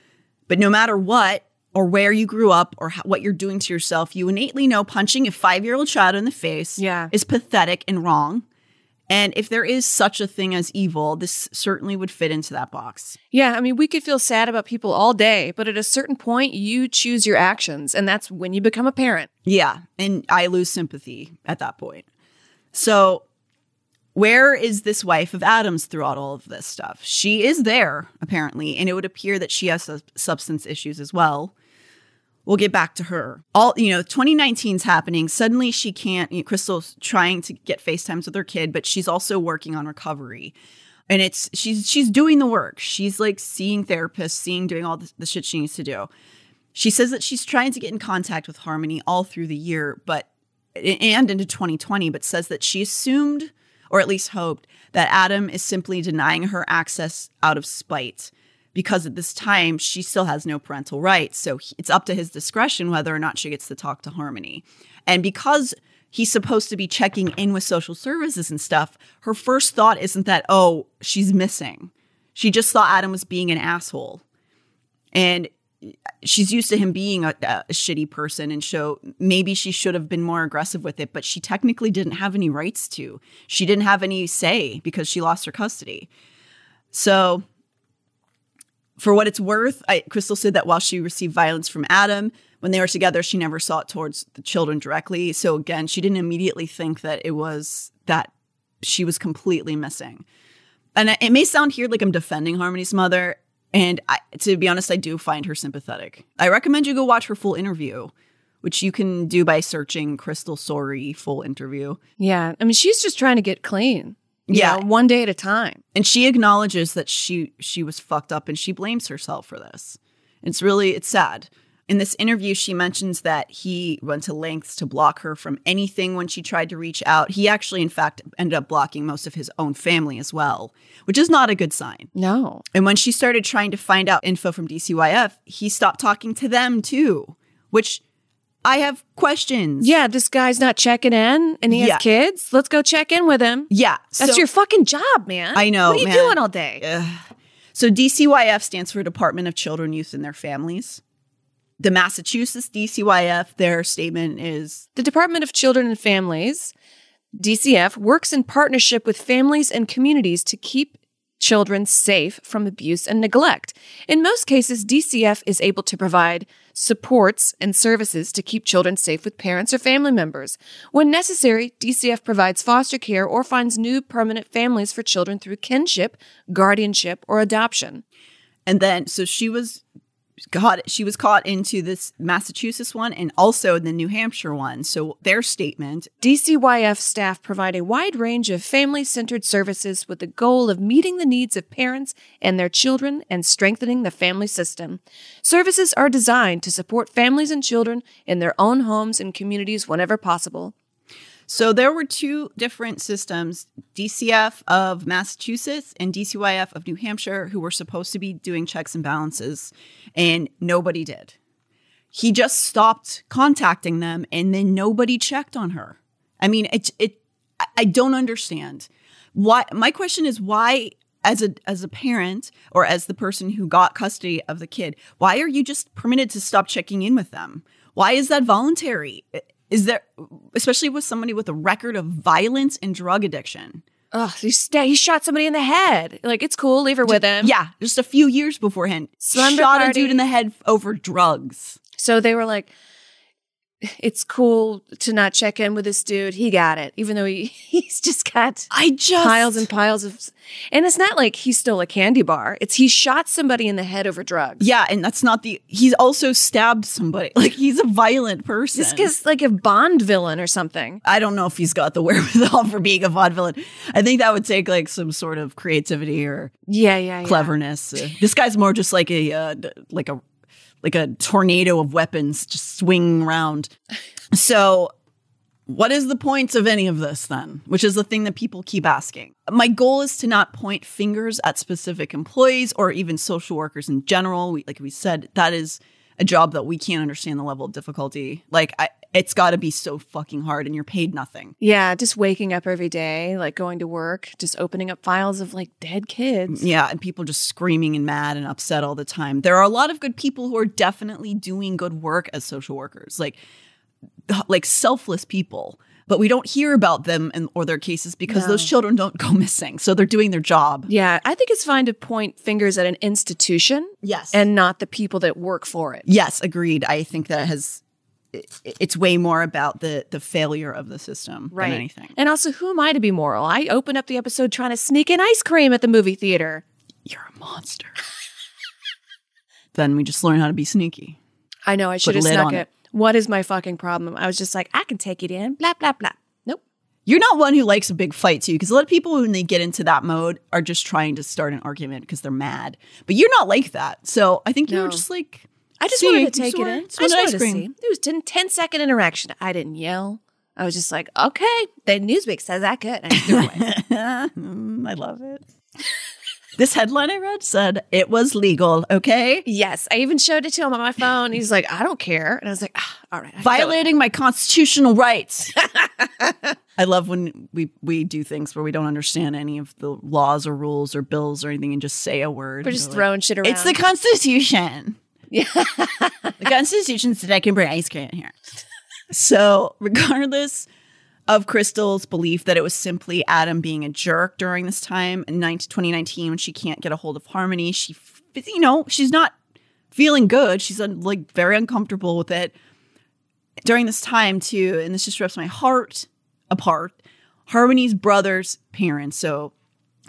But no matter what, or where you grew up, or how, what you're doing to yourself, you innately know punching a five year old child in the face Yeah. is pathetic and wrong. And if there is such a thing as evil, this certainly would fit into that box. Yeah, I mean, we could feel sad about people all day, but at a certain point, you choose your actions, and that's when you become a parent. Yeah. And I lose sympathy at that point. So, where is this wife of Adams throughout all of this stuff? She is there, apparently, and it would appear that she has substance issues as well. We'll get back to her. All, you know, 2019's happening. Suddenly she can't, you know, Crystal's trying to get FaceTimes with her kid, but she's also working on recovery. And it's, she's, she's doing the work. She's like seeing therapists, seeing, doing all the, the shit she needs to do. She says that she's trying to get in contact with Harmony all through the year, but and into 2020, but says that she assumed, or at least hoped, that Adam is simply denying her access out of spite because at this time she still has no parental rights. So it's up to his discretion whether or not she gets to talk to Harmony. And because he's supposed to be checking in with social services and stuff, her first thought isn't that, oh, she's missing. She just thought Adam was being an asshole. And she's used to him being a, a shitty person and so maybe she should have been more aggressive with it but she technically didn't have any rights to she didn't have any say because she lost her custody so for what it's worth I, crystal said that while she received violence from adam when they were together, she never saw it towards the children directly. So again, she didn't immediately think that it was that she was completely missing. And it may sound here like I'm defending Harmony's mother. And I, to be honest, I do find her sympathetic. I recommend you go watch her full interview, which you can do by searching Crystal Sorey full interview. Yeah. I mean, she's just trying to get clean. Yeah. know, one day at a time. And she acknowledges that she she was fucked up and she blames herself for this. It's really it's sad. In this interview, she mentions that he went to lengths to block her from anything when she tried to reach out. He actually, in fact, ended up blocking most of his own family as well, which is not a good sign. No. And when she started trying to find out info from DCYF, he stopped talking to them too, which I have questions. Yeah, this guy's not checking in and he has kids. Let's go check in with him. Yeah. That's so- your fucking job, man. I know, What are you man. doing all day? Ugh. So DCYF stands for Department of Children, Youth, and Their Families. The Massachusetts DCYF, their statement is The Department of Children and Families, DCF, works in partnership with families and communities to keep children safe from abuse and neglect. In most cases, DCF is able to provide supports and services to keep children safe with parents or family members. When necessary, DCF provides foster care or finds new permanent families for children through kinship, guardianship, or adoption. and then so she was caught she was caught into this Massachusetts one and also the New Hampshire one. So their statement DCYF staff provide a wide range of family centered services with the goal of meeting the needs of parents and their children and strengthening the family system. Services are designed to support families and children in their own homes and communities whenever possible. So there were two different systems, DCF of Massachusetts and DCYF of New Hampshire, who were supposed to be doing checks and balances, and nobody did. He just stopped contacting them, and then nobody checked on her. I mean, it. It. I- don't understand why. My question is why, as a as a parent or as the person who got custody of the kid, why are you just permitted to stop checking in with them? Why is that voluntary? Is there, especially with somebody with a record of violence and drug addiction? Ugh, he, sta he shot somebody in the head. Like, it's cool, leave her with him. Yeah, just a few years beforehand, Slumber shot a dude in the head over drugs. So they were like, it's cool to not check in with this dude. He got it, even though he, *laughs* he's just got I just piles and piles of. And it's not like he stole a candy bar. It's he shot somebody in the head over drugs. Yeah, and that's not the. He's also stabbed somebody. *laughs* Like he's a violent person. This guy's like a Bond villain or something. I don't know if he's got the *laughs* wherewithal for being a vaudevillain. I think that would take like some sort of creativity or Yeah, yeah, yeah. cleverness. Uh, this guy's more just like a uh, like a like a tornado of weapons just swinging around. So, what is the point of any of this then? Which is the thing that people keep asking. My goal is to not point fingers at specific employees or even social workers in general. We, like we said, that is a job that we can't understand the level of difficulty. Like, I, it's got to be so fucking hard, and you're paid nothing. Yeah, just waking up every day, like going to work, just opening up files of like dead kids. Yeah, and people just screaming and mad and upset all the time. There are a lot of good people who are definitely doing good work as social workers, like like selfless people. But we don't hear about them and or their cases because No. those children don't go *laughs* missing. So they're doing their job. Yeah, I think it's fine to point fingers at an institution Yes. and not the people that work for it. yes, agreed. I think that has it's way more about the the failure of the system Right. than anything. And also, who am I to be moral? I opened up the episode trying to sneak in ice cream at the movie theater. You're a monster. *laughs* then we just learn how to be sneaky. I know I should have snuck it. it. What is my fucking problem? I was just like, I can take it in. Blah blah blah. Nope. You're not one who likes a big fight too, because a lot of people when they get into that mode are just trying to start an argument because they're mad. But you're not like that. So I think you No. were just like I just See, wanted to take it in. I just wanted to see. It was 10, 10 second interaction. I didn't yell. I was just like, okay, the Newsweek says I could. And I threw away. *laughs* I love it. This headline I read said it was legal, okay? yes, I even showed it to him on my phone. He's like, I don't care. And I was like, ah, all right. I. Violating my constitutional rights. *laughs* I love when we we do things where we don't understand any of the laws or rules or bills or anything and just say a word. We're just throwing shit around. It's the Constitution. Yeah. the Constitution said I can bring ice cream in here. So, regardless of Crystal's belief that it was simply Adam being a jerk during this time in 19 2019 when she can't get a hold of Harmony, she, you know, she's not feeling good. She's like very uncomfortable with it. During this time, too, and this just rips my heart apart. Harmony's brother's parents, so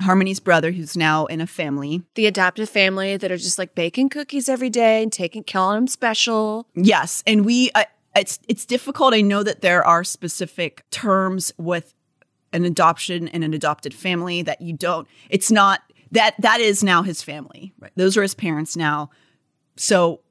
Harmony's brother, who's now in a family. The adoptive family that are just like baking cookies every day and taking calling them special. Yes, and we uh, it's it's difficult. I know that there are specific terms with an adoption and an adopted family that you don't. It's not that that is now his family. Right? Those are his parents now. So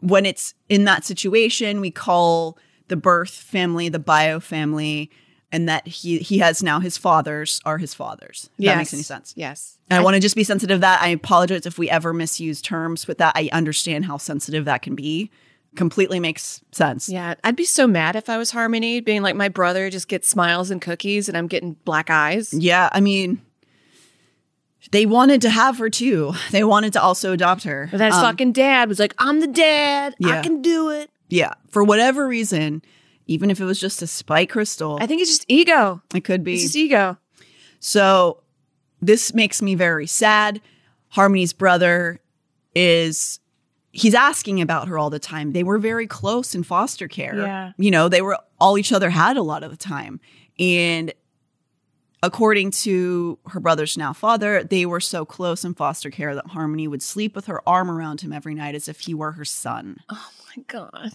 when it's in that situation, we call the birth family the bio family and that he he has now his fathers are his fathers. If That makes any sense. Yes. And I, want to just be sensitive of that. I apologize if we ever misuse terms with that. I understand how sensitive that can be. Completely makes sense. Yeah, I'd be so mad if I was Harmony, being like my brother just gets smiles and cookies and I'm getting black eyes. Yeah, I mean, they wanted to have her too. They wanted to also adopt her. But that Um, fucking dad was like, I'm the dad. I can do it. Yeah, for whatever reason, even if it was just a spite Crystal, I think it's just ego. it could be. It's just ego. So this makes me very sad. Harmony's brother is he's asking about her all the time. They were very close in foster care. Yeah. You know, they were all each other had a lot of the time. And according to her brother's now father, they were so close in foster care that Harmony would sleep with her arm around him every night as if he were her son. Oh my God.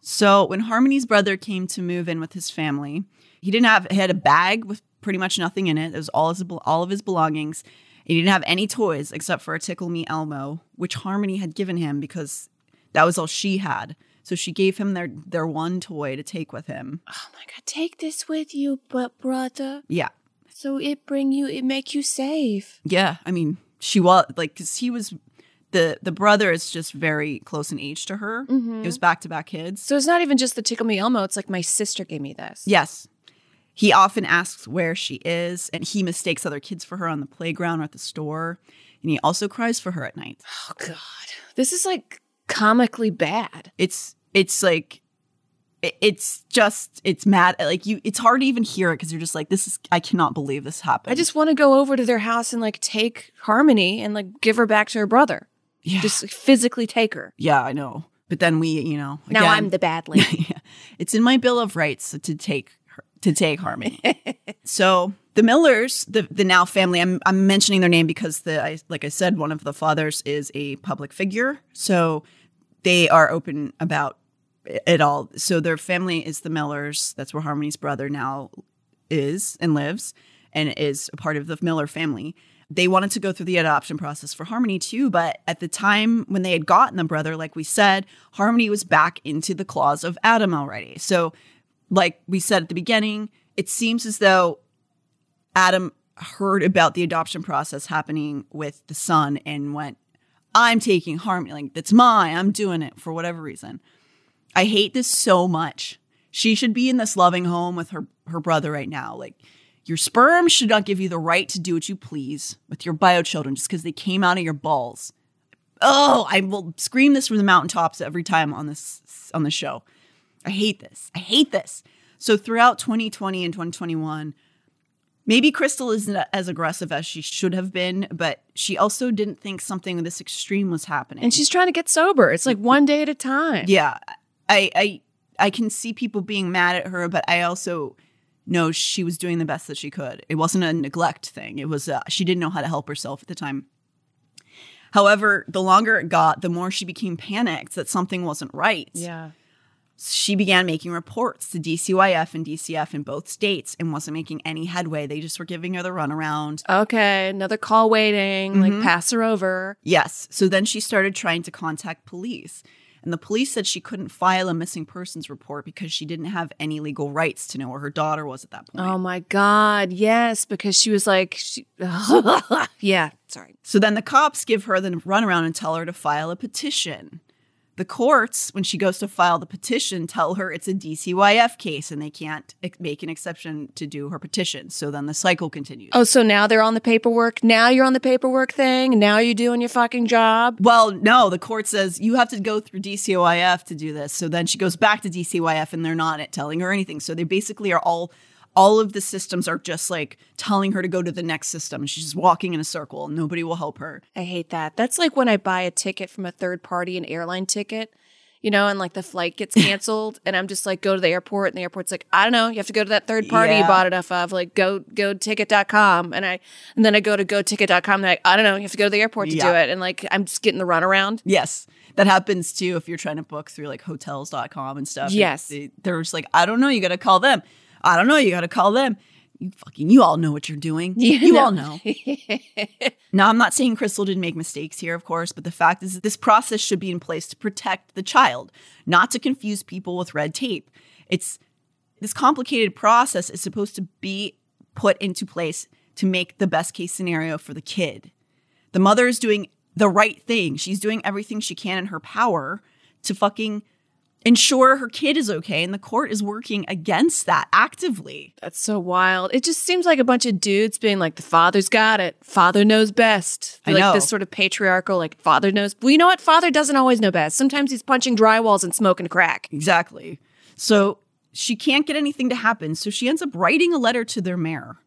So when Harmony's brother came to move in with his family, he didn't have he had a bag with pretty much nothing in it. It was all his all of his belongings. He didn't have any toys except for a Tickle Me Elmo, which Harmony had given him because that was all she had. So she gave him their their one toy to take with him. Oh my God. Take this with you, but brother. Yeah. So it bring you, it make you safe. Yeah, I mean, she was like cuz he was the the brother is just very close in age to her. Mhm. It was back-to-back kids. So it's not even just the Tickle Me Elmo. It's like my sister gave me this. Yes. He often asks where she is, and he mistakes other kids for her on the playground or at the store. And he also cries for her at night. Oh God. This is like comically bad. It's it's like it's just it's mad like you it's hard to even hear it because you're just like this is i cannot believe this happened I just want to go over to their house and like take Harmony and like give her back to her brother. yeah Just like, physically take her. yeah i know but then we you know Now I'm the bad *laughs* lady. Yeah. it's in my bill of rights to take to take harmony. *laughs* So the millers the the now family i'm i'm mentioning their name because the I, like i said one of the fathers is a public figure. So they are open about it all. So their family is the millers. That's where harmony's brother now is and lives and is a part of the miller family. They wanted to go through the adoption process for Harmony too, but at the time when they had gotten the brother, like we said, Harmony was back into the claws of Adam already. So, like we said at the beginning, it seems as though Adam heard about the adoption process happening with the son and went, I'm taking Harmony, like that's mine, I'm doing it for whatever reason. I hate this so much. She should be in this loving home with her her brother right now. Like your sperm should not give you the right to do what you please with your bio children just because they came out of your balls. Oh, I will scream this from the mountaintops every time on this on the show. I hate this. I hate this. So throughout 2020 and 2021, maybe Crystal isn't as aggressive as she should have been, but she also didn't think something this extreme was happening. and she's trying to get sober. It's like one day at a time. Yeah, I I I can see people being mad at her, but I also know she was doing the best that she could. It wasn't a neglect thing. It was uh, she didn't know how to help herself at the time. However, the longer it got, the more she became panicked that something wasn't right. Yeah. She began making reports to DCYF and DCF in both states and wasn't making any headway. They just were giving her the runaround. Okay. Another call waiting. Mhm. Like pass her over. Yes. So then she started trying to contact police. And the police said she couldn't file a missing persons report because she didn't have any legal rights to know where her daughter was at that point. Oh my God. Yes. Because she was like, she, *laughs* yeah. Sorry. So then the cops give her the runaround and tell her to file a petition. The courts, when she goes to file the petition, tell her it's a DCYF case and they can't make an exception to do her petition. So then the cycle continues. Oh, so now they're on the paperwork. Now you're on the paperwork thing. Now you're doing your fucking job. Well, no, the court says you have to go through DCYF to do this. So then she goes back to DCYF and they're not telling her anything. So they basically are all all of the systems are just like telling her to go to the next system she's just walking in a circle nobody will help her. I hate that. That's like when I buy a ticket from a third party, an airline ticket, you know, and like the flight gets *laughs* canceled, and I'm just like, go to the airport, and the airport's like, I don't know, you have to go to that third party you bought it off of, like go go ticket.com. And I and then I go to go ticket.com, and they're like, I don't know, you have to go to the airport to do it. And like I'm just getting the runaround. Yes. That happens too if you're trying to book through like hotels.com and stuff. Yes. They, they're just like, I don't know, you got to call them. I don't know, you got to call them. You fucking, you all know what you're doing. *laughs* You, know. all know. *laughs* Now, I'm not saying Crystal didn't make mistakes here, of course, but the fact is that this process should be in place to protect the child, not to confuse people with red tape. It's this complicated process is supposed to be put into place to make the best case scenario for the kid. The mother is doing the right thing. She's doing everything she can in her power to fucking ensure her kid is okay. And the court is working against that actively. That's so wild. It just seems like a bunch of dudes being like, the father's got it. Father knows best. I like know. this sort of patriarchal, like, father knows. Well, you know what? Father doesn't always know best. Sometimes he's punching drywalls and smoking crack. Exactly. So she can't get anything to happen. So she ends up writing a letter to their mayor,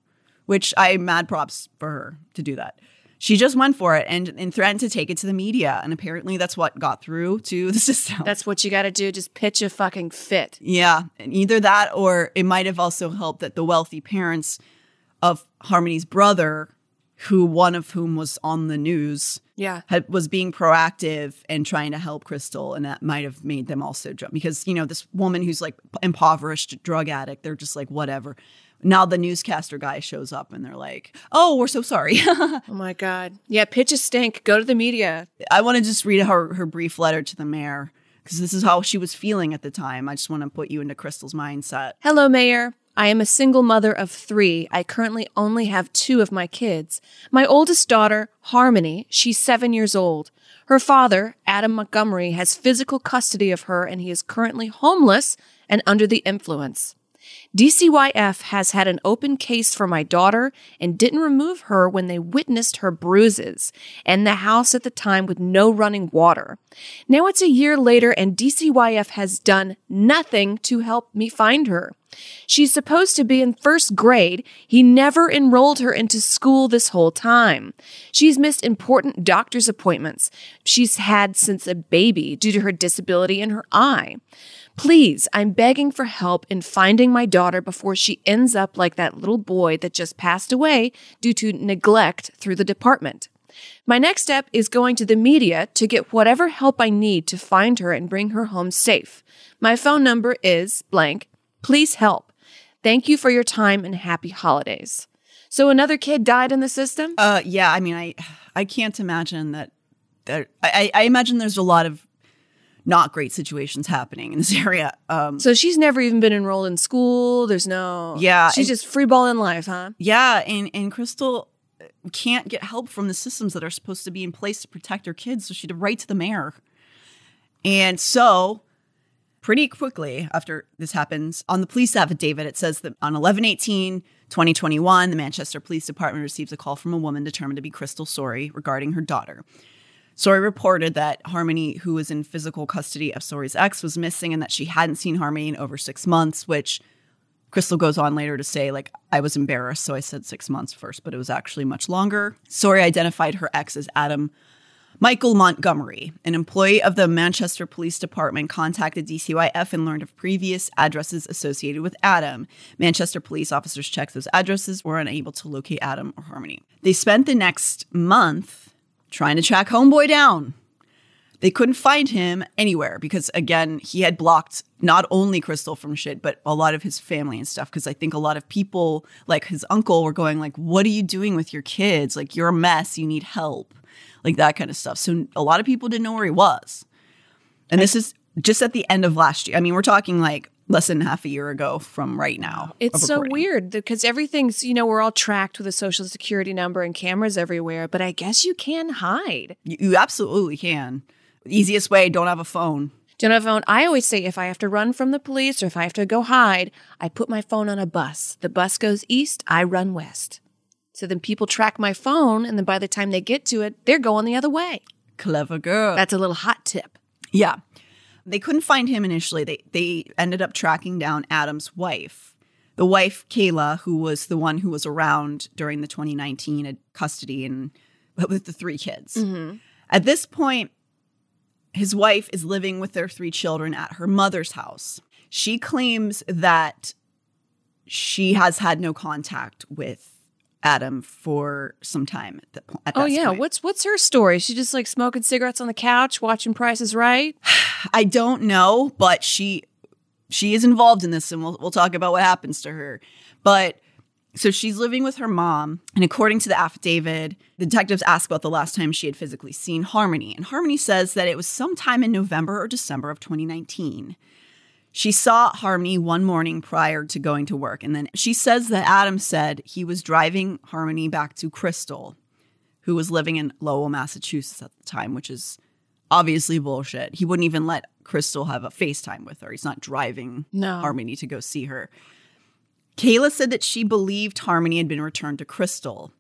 which I mad props for her to do that. She just went for it and, and threatened to take it to the media. And apparently that's what got through to *laughs* the system. That's what you got to do. Just pitch a fucking fit. Yeah, and either that or it might have also helped that the wealthy parents of Harmony's brother, who one of whom was on the news, Yeah. had, was being proactive and trying to help Crystal, and that might have made them also jump because you know this woman who's like impoverished drug addict, they're just like whatever. Now the newscaster guy shows up and they're like, "Oh, we're so sorry." *laughs* Oh my God. Yeah. Pitch a stink. Go to the media. I want to just read her her brief letter to the mayor because this is how she was feeling at the time. I just want to put you into Crystal's mindset. Hello, Mayor. I am a single mother of three. I currently only have two of my kids. My oldest daughter, Harmony, she's seven years old. Her father, Adam Montgomery, has physical custody of her and he is currently homeless and under the influence. DCYF has had an open case for my daughter and didn't remove her when they witnessed her bruises and the house at the time with no running water. Now it's a year later and DCYF has done nothing to help me find her. She's supposed to be in first grade. He never enrolled her into school this whole time. She's missed important doctor's appointments she's had since a baby due to her disability in her eye. Please, I'm begging for help in finding my daughter before she ends up like that little boy that just passed away due to neglect through the department. My next step is going to the media to get whatever help I need to find her and bring her home safe. My phone number is blank. Please help. Thank you for your time and happy holidays. So another kid died in the system? Uh, yeah. I mean, I I can't imagine that. That I, I imagine there's a lot of not great situations happening in this *laughs* area. Um, So she's never even been enrolled in school. There's no Yeah, She's and- just free balling life, huh? yeah, and and Crystal can't get help from the systems that are supposed to be in place to protect her kids, so she had to write to the mayor. And so, pretty quickly after this happens, on the police affidavit, it says that on 11 18, 2021, the Manchester Police Department receives a call from a woman determined to be Crystal Sorey regarding her daughter. Sorey reported that Harmony, who was in physical custody of Sorey's ex, was missing and that she hadn't seen Harmony in over six months, which Crystal goes on later to say, like, I was embarrassed, so I said six months first, but it was actually much longer. Sorey identified her ex as Adam Michael Montgomery, an employee of the Manchester Police Department, contacted DCYF and learned of previous addresses associated with Adam. Manchester police officers checked those addresses, were unable to locate Adam or Harmony. They spent the next month trying to track Homeboy down. They couldn't find him anywhere because, again, he had blocked not only Crystal from shit, but a lot of his family and stuff. Because I think a lot of people, like his uncle, were going like, "What are you doing with your kids? Like, you're a mess. You need help." Like that kind of stuff. So a lot of people didn't know where he was. And this is just at the end of last year. I mean, we're talking like less than half a year ago from right now. It's so weird because everything's, you know, we're all tracked with a social security number and cameras everywhere, but I guess you can hide. You, you absolutely can. Easiest way, don't have a phone. Don't have a phone. I always say if I have to run from the police or if I have to go hide, I put my phone on a bus. The bus goes east, I run west. So then people track my phone, and then by the time they get to it, they're going the other way. Clever girl. That's a little hot tip. Yeah. They couldn't find him initially. They they ended up tracking down Adam's wife, The wife, Kayla, who was the one who was around during the 2019 custody and *laughs* with the three kids. Mm-hmm. At this point, his wife is living with their three children at her mother's house. She claims that she has had no contact with Adam for some time at, the, po- at Oh yeah, point. what's what's her story? She just like smoking cigarettes on the couch, watching Prices Right. *sighs* I don't know, but she she is involved in this, and we'll we'll talk about what happens to her. But so she's living with her mom, and according to the affidavit, the detectives ask about the last time she had physically seen Harmony, and Harmony says that it was sometime in November or December of 2019. She saw Harmony one morning prior to going to work, and then she says that Adam said he was driving Harmony back to Crystal, who was living in Lowell, Massachusetts at the time, which is obviously bullshit. He wouldn't even let Crystal have a FaceTime with her. He's not driving No. Harmony to go see her. Kayla said that she believed Harmony had been returned to Crystal.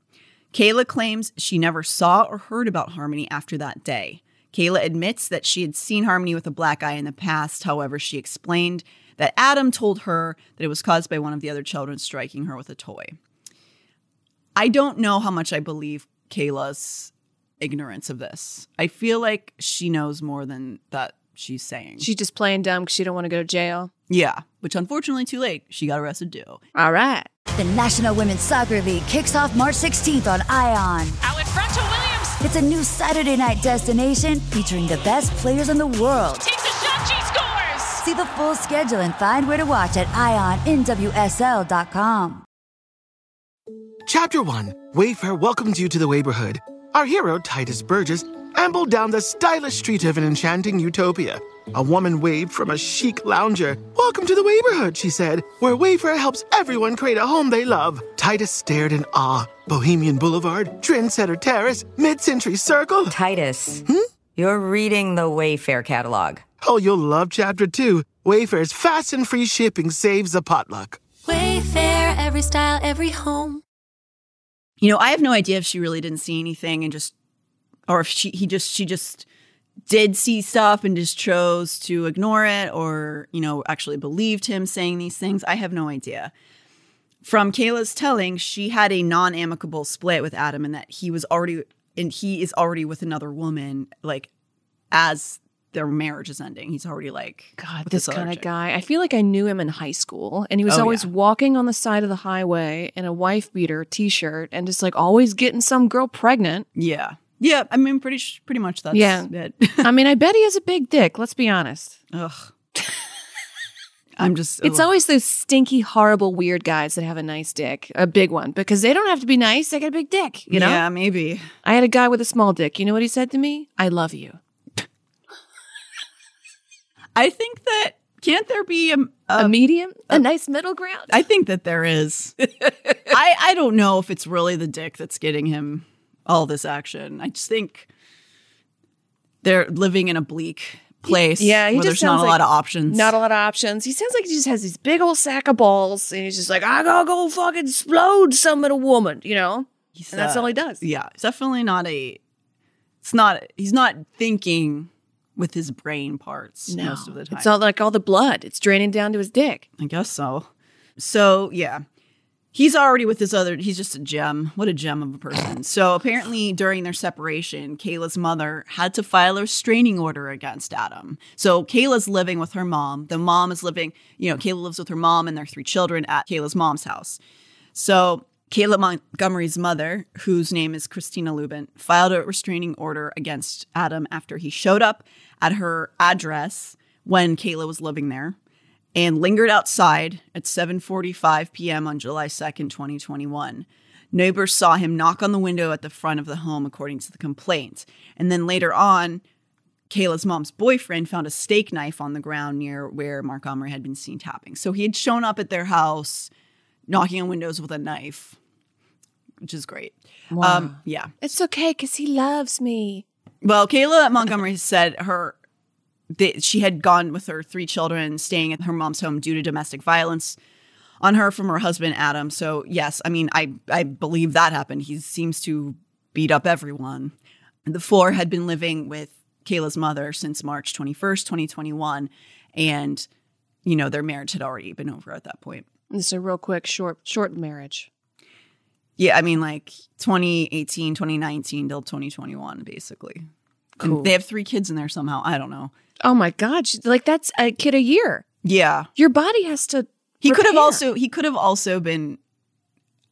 Kayla claims she never saw or heard about Harmony after that day. Kayla admits that she had seen Harmony with a black eye in the past. However, she explained that Adam told her that it was caused by one of the other children striking her with a toy. I don't know how much I believe Kayla's ignorance of this. I feel like she knows more than that she's saying. She's just playing dumb because she don't want to go to jail. yeah, which unfortunately too late. She got arrested too. All right. The National Women's Soccer League kicks off March 16th on ION. Out It's a new Saturday night destination featuring the best players in the world. Takes a shot, she scores. See the full schedule and find where to watch at IONNWSL.com. Chapter 1 Wayfair welcomes you to the neighborhood. Our hero, Tituss Burgess, ambled down the stylish street of an enchanting utopia. A woman waved from a chic lounger. Welcome to the neighborhood, she said, where Wayfair helps everyone create a home they love. Tituss stared in awe. Bohemian Boulevard, Trendsetter Terrace, Mid Century Circle. Tituss, hmm? you're reading the Wayfair catalog. Oh, you'll love Chapter 2. Wayfair's fast and free shipping saves a potluck. Wayfair, every style, every home. You know, I have no idea if she really didn't see anything and just, or if she he just she just did see stuff and just chose to ignore it, or you know, actually believed him saying these things. I have no idea. From Kayla's telling, she had a non-amicable split with Adam, and that he was already and he is already with another woman, like as their marriage is ending. He's already like God, this kind of guy. I feel like I knew him in high school, and he was Oh, always yeah. walking on the side of the highway in a wife beater t-shirt, and just like always getting some girl pregnant. Yeah, yeah. I mean, pretty sh- pretty much that's Yeah. it. *laughs* I mean, I bet he has a big dick. Let's be honest. Ugh. *laughs* I'm just. It's ugh. always those stinky, horrible, weird guys that have a nice dick, a big one, because they don't have to be nice. They got a big dick, you know. Yeah, maybe. I had a guy with a small dick. You know what he said to me? I love you. I think that can't there be a, a, A medium, a nice middle ground. I think that there is. *laughs* I I don't know if it's really the dick that's getting him all this action. I just think they're living in a bleak place. Yeah, he where just there's not a like lot of options. Not a lot of options. He sounds like he just has this big old sack of balls, and he's just like, I gotta go fucking explode some little woman, you know. He's, and that's uh, all he does. Yeah, it's definitely not a. It's not. He's not thinking with his brain parts No, most of the time. it's all like all the blood. It's draining down to his dick. I guess so. So yeah, he's already with this other. He's just a gem. What a gem of a person. *coughs* So apparently, during their separation, Kayla's mother had to file a restraining order against Adam. So Kayla's living with her mom. The mom is living. You know, Kayla lives with her mom and their three children at Kayla's mom's house. So Kayla Montgomery's mother, whose name is Christina Lubin, filed a restraining order against Adam after he showed up at her address when Kayla was living there and lingered outside at 7:45 p.m. on July 2nd, 2021. Neighbors saw him knock on the window at the front of the home according to the complaint. And then later on, Kayla's mom's boyfriend found a steak knife on the ground near where Montgomery had been seen tapping. So he had shown up at their house knocking on windows with a knife, which is great. Um, yeah. It's okay because he loves me. Well, Kayla Montgomery said her that she had gone with her three children, staying at her mom's home due to domestic violence on her from her husband Adam. So yes, I mean, I I believe that happened. He seems to beat up everyone. The four had been living with Kayla's mother since March 21st, 2021, and you know their marriage had already been over at that point. This is a real quick, short, short marriage. Yeah, I mean like 2018, 2019 till 2021, basically. Cool. They have three kids in there somehow. I don't know. Oh my God. she- Like that's a kid a year. Yeah. Your body has to. He could have also he could have also been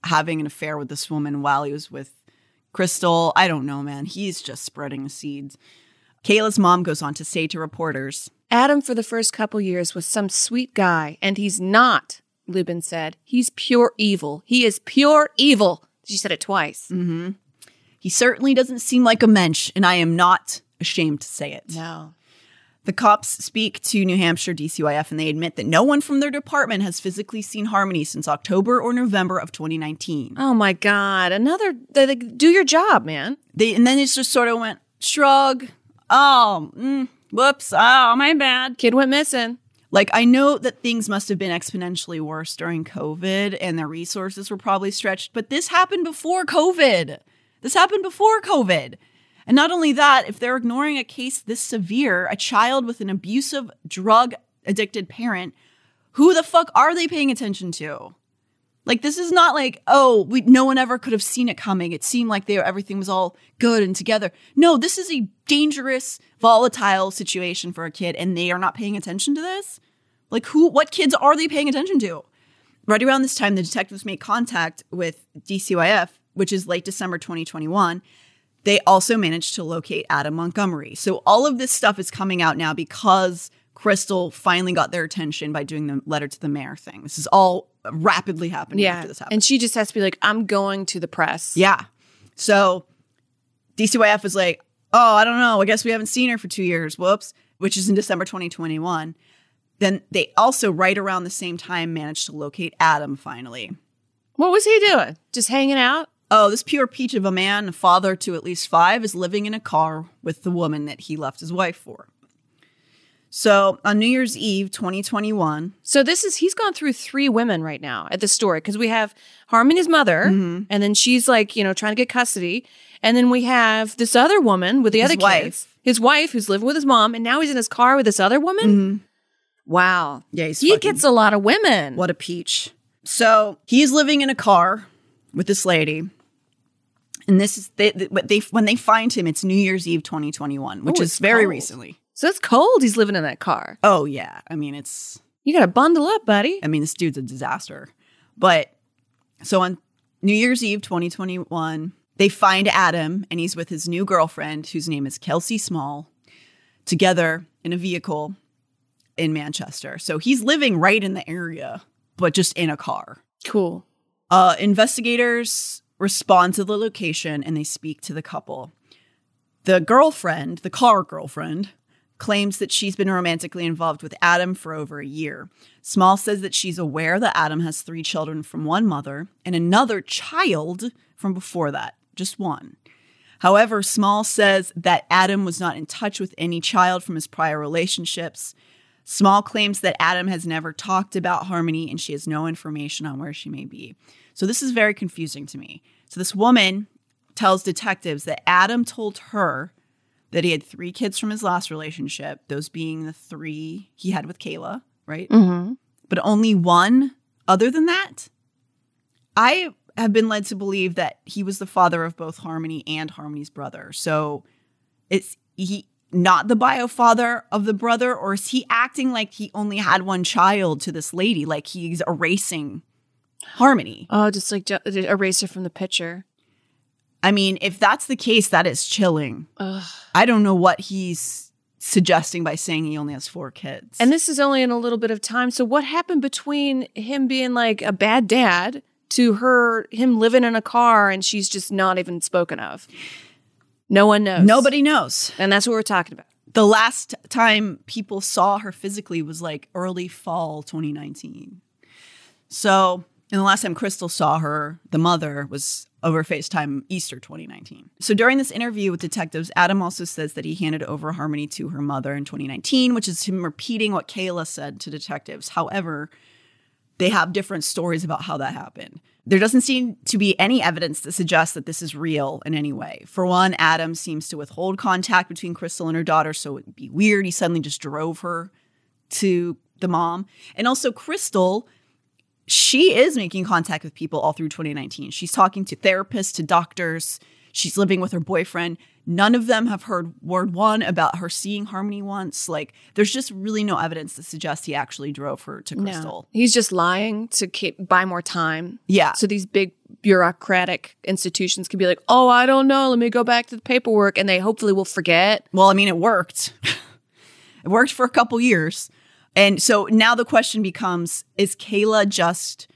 having an affair with this woman while he was with Crystal. I don't know, man. He's just spreading the seeds. Kayla's mom goes on to say to reporters, Adam, for the first couple years, was some sweet guy, and he's not, Lubin said. He's pure evil. He is pure evil. She said it twice. mm-hmm. He certainly doesn't seem like a mensch, and I am not ashamed to say it. No. The cops speak to New Hampshire DCYF and they admit that no one from their department has physically seen Harmony since October or November of 2019. Oh my God. Another, they, they, do your job, man. They and then it just sort of went shrug. Oh, mm, whoops. Oh, my bad. Kid went missing. Like I know that things must have been exponentially worse during COVID and their resources were probably stretched, but this happened before COVID. This happened before COVID. And not only that, if they're ignoring a case this severe, a child with an abusive, drug addicted parent, who the fuck are they paying attention to? Like this is not like oh we no one ever could have seen it coming. It seemed like they everything was all good and together. No, this is a dangerous, volatile situation for a kid, and they are not paying attention to this. Like who? What kids are they paying attention to? Right around this time, the detectives made contact with DCYF, which is late December 2021. They also managed to locate Adam Montgomery. So all of this stuff is coming out now because Crystal finally got their attention by doing the letter to the mayor thing. This is all rapidly happening Yeah. after this happened. And she just has to be like, I'm going to the press. Yeah. So DCYF was like, oh, I don't know. I guess we haven't seen her for two years. Whoops. Which is in December 2021. Then they also, right around the same time, managed to locate Adam finally. What was he doing? Just hanging out? Oh, this pure peach of a man, a father to at least five, is living in a car with the woman that he left his wife for. So on New Year's Eve 2021, So this is he's gone through three women right now at the story because we have Harmony's mother, Mm-hmm. and then she's like you know trying to get custody, and then we have this other woman with the His other wife. kids, his wife who's living with his mom, and now he's in his car with this other woman. Wow, Mm-hmm. yeah, he's he fucking- gets a lot of women. What a peach. So he's living in a car with this lady. And this is they, they, they when they find him, it's New Year's Eve 2021, which Ooh, is very cold. recently. So it's cold. He's living in that car. Oh yeah, I mean it's You got to bundle up, buddy. I mean this dude's a disaster. But so on New Year's Eve 2021, they find Adam and he's with his new girlfriend whose name is Kelsey Small together in a vehicle in Manchester. So he's living right in the area, but just in a car. Cool. Uh, investigators respond to the location and they speak to the couple. The girlfriend, the car girlfriend, claims that she's been romantically involved with Adam for over a year. Small says that she's aware that Adam has three children from one mother and another child from before that, just one. However, Small says that Adam was not in touch with any child from his prior relationships. Small claims that Adam has never talked about Harmony and she has no information on where she may be. So this is very confusing to me. So this woman tells detectives that Adam told her that he had three kids from his last relationship, those being the three he had with Kayla, right? Mm-hmm. But only one other than that. I have been led to believe that he was the father of both Harmony and Harmony's brother. So it's he not the bio father of the brother, or is he acting like he only had one child to this lady, like he's erasing Harmony? Oh, just like ju- erase her from the picture. I mean, if that's the case, that is chilling. Ugh. I don't know what he's suggesting by saying he only has four kids. And this is only in a little bit of time. So what happened between him being like a bad dad to her him living in a car and she's just not even spoken of? No one knows. nobody knows. And that's what we're talking about. The last time people saw her physically was like early fall 2019. So, and the last time Crystal saw her, the mother, was over FaceTime Easter 2019. So during this interview with detectives, Adam also says that he handed over Harmony to her mother in 2019, which is him repeating what Kayla said to detectives. However, they have different stories about how that happened. There doesn't seem to be any evidence that suggests that this is real in any way. For one, Adam seems to withhold contact between Crystal and her daughter, so it'd be weird. He suddenly just drove her to the mom. And also, Crystal she is making contact with people all through 2019. She's talking to therapists, to doctors. She's living with her boyfriend. None of them have heard word one about her seeing Harmony once. Like, there's just really no evidence to suggest he actually drove her to Crystal. He's just lying to keep, buy more time. Yeah. So these big bureaucratic institutions can be like, oh, I don't know. Let me go back to the paperwork. And they hopefully will forget. Well, I mean, it worked. *laughs* it worked for a couple years. And so now the question becomes is Kayla just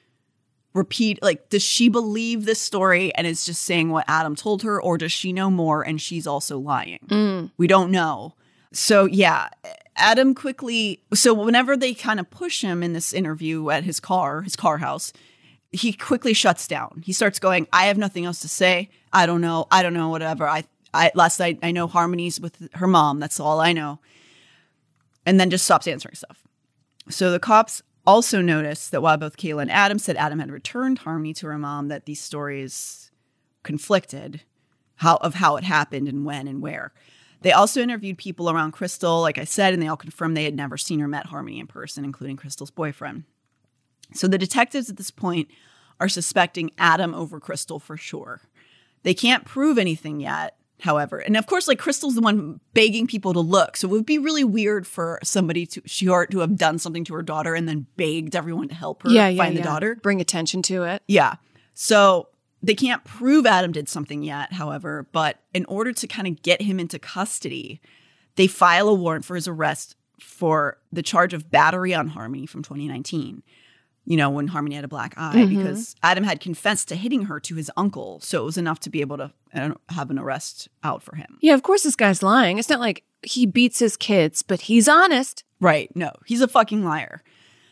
repeat like does she believe this story and is just saying what Adam told her or does she know more and she's also lying? Mm. We don't know. So yeah, Adam quickly so whenever they kind of push him in this interview at his car, his car house, he quickly shuts down. He starts going, I have nothing else to say. I don't know. I don't know whatever. I I last night I know Harmony's with her mom. That's all I know. And then just stops answering stuff. So the cops also noticed that while both Kayla and Adam said Adam had returned Harmony to her mom, that these stories conflicted how of how it happened and when and where. They also interviewed people around Crystal, like I said, and they all confirmed they had never seen or met Harmony in person, including Crystal's boyfriend. So the detectives at this point are suspecting Adam over Crystal for sure. They can't prove anything yet, however. And of course, like Crystal's the one begging people to look. So it would be really weird for somebody to she or to have done something to her daughter and then begged everyone to help her yeah, yeah, find yeah. the daughter. Bring attention to it. Yeah. So they can't prove Adam did something yet, however, but in order to kind of get him into custody, they file a warrant for his arrest for the charge of battery on Harmony from 2019. You know, when Harmony had a black eye, Mhm. because Adam had confessed to hitting her to his uncle. So it was enough to be able to uh, have an arrest out for him. Yeah, of course this guy's lying. It's not like he beats his kids, but he's honest. Right. No, he's a fucking liar.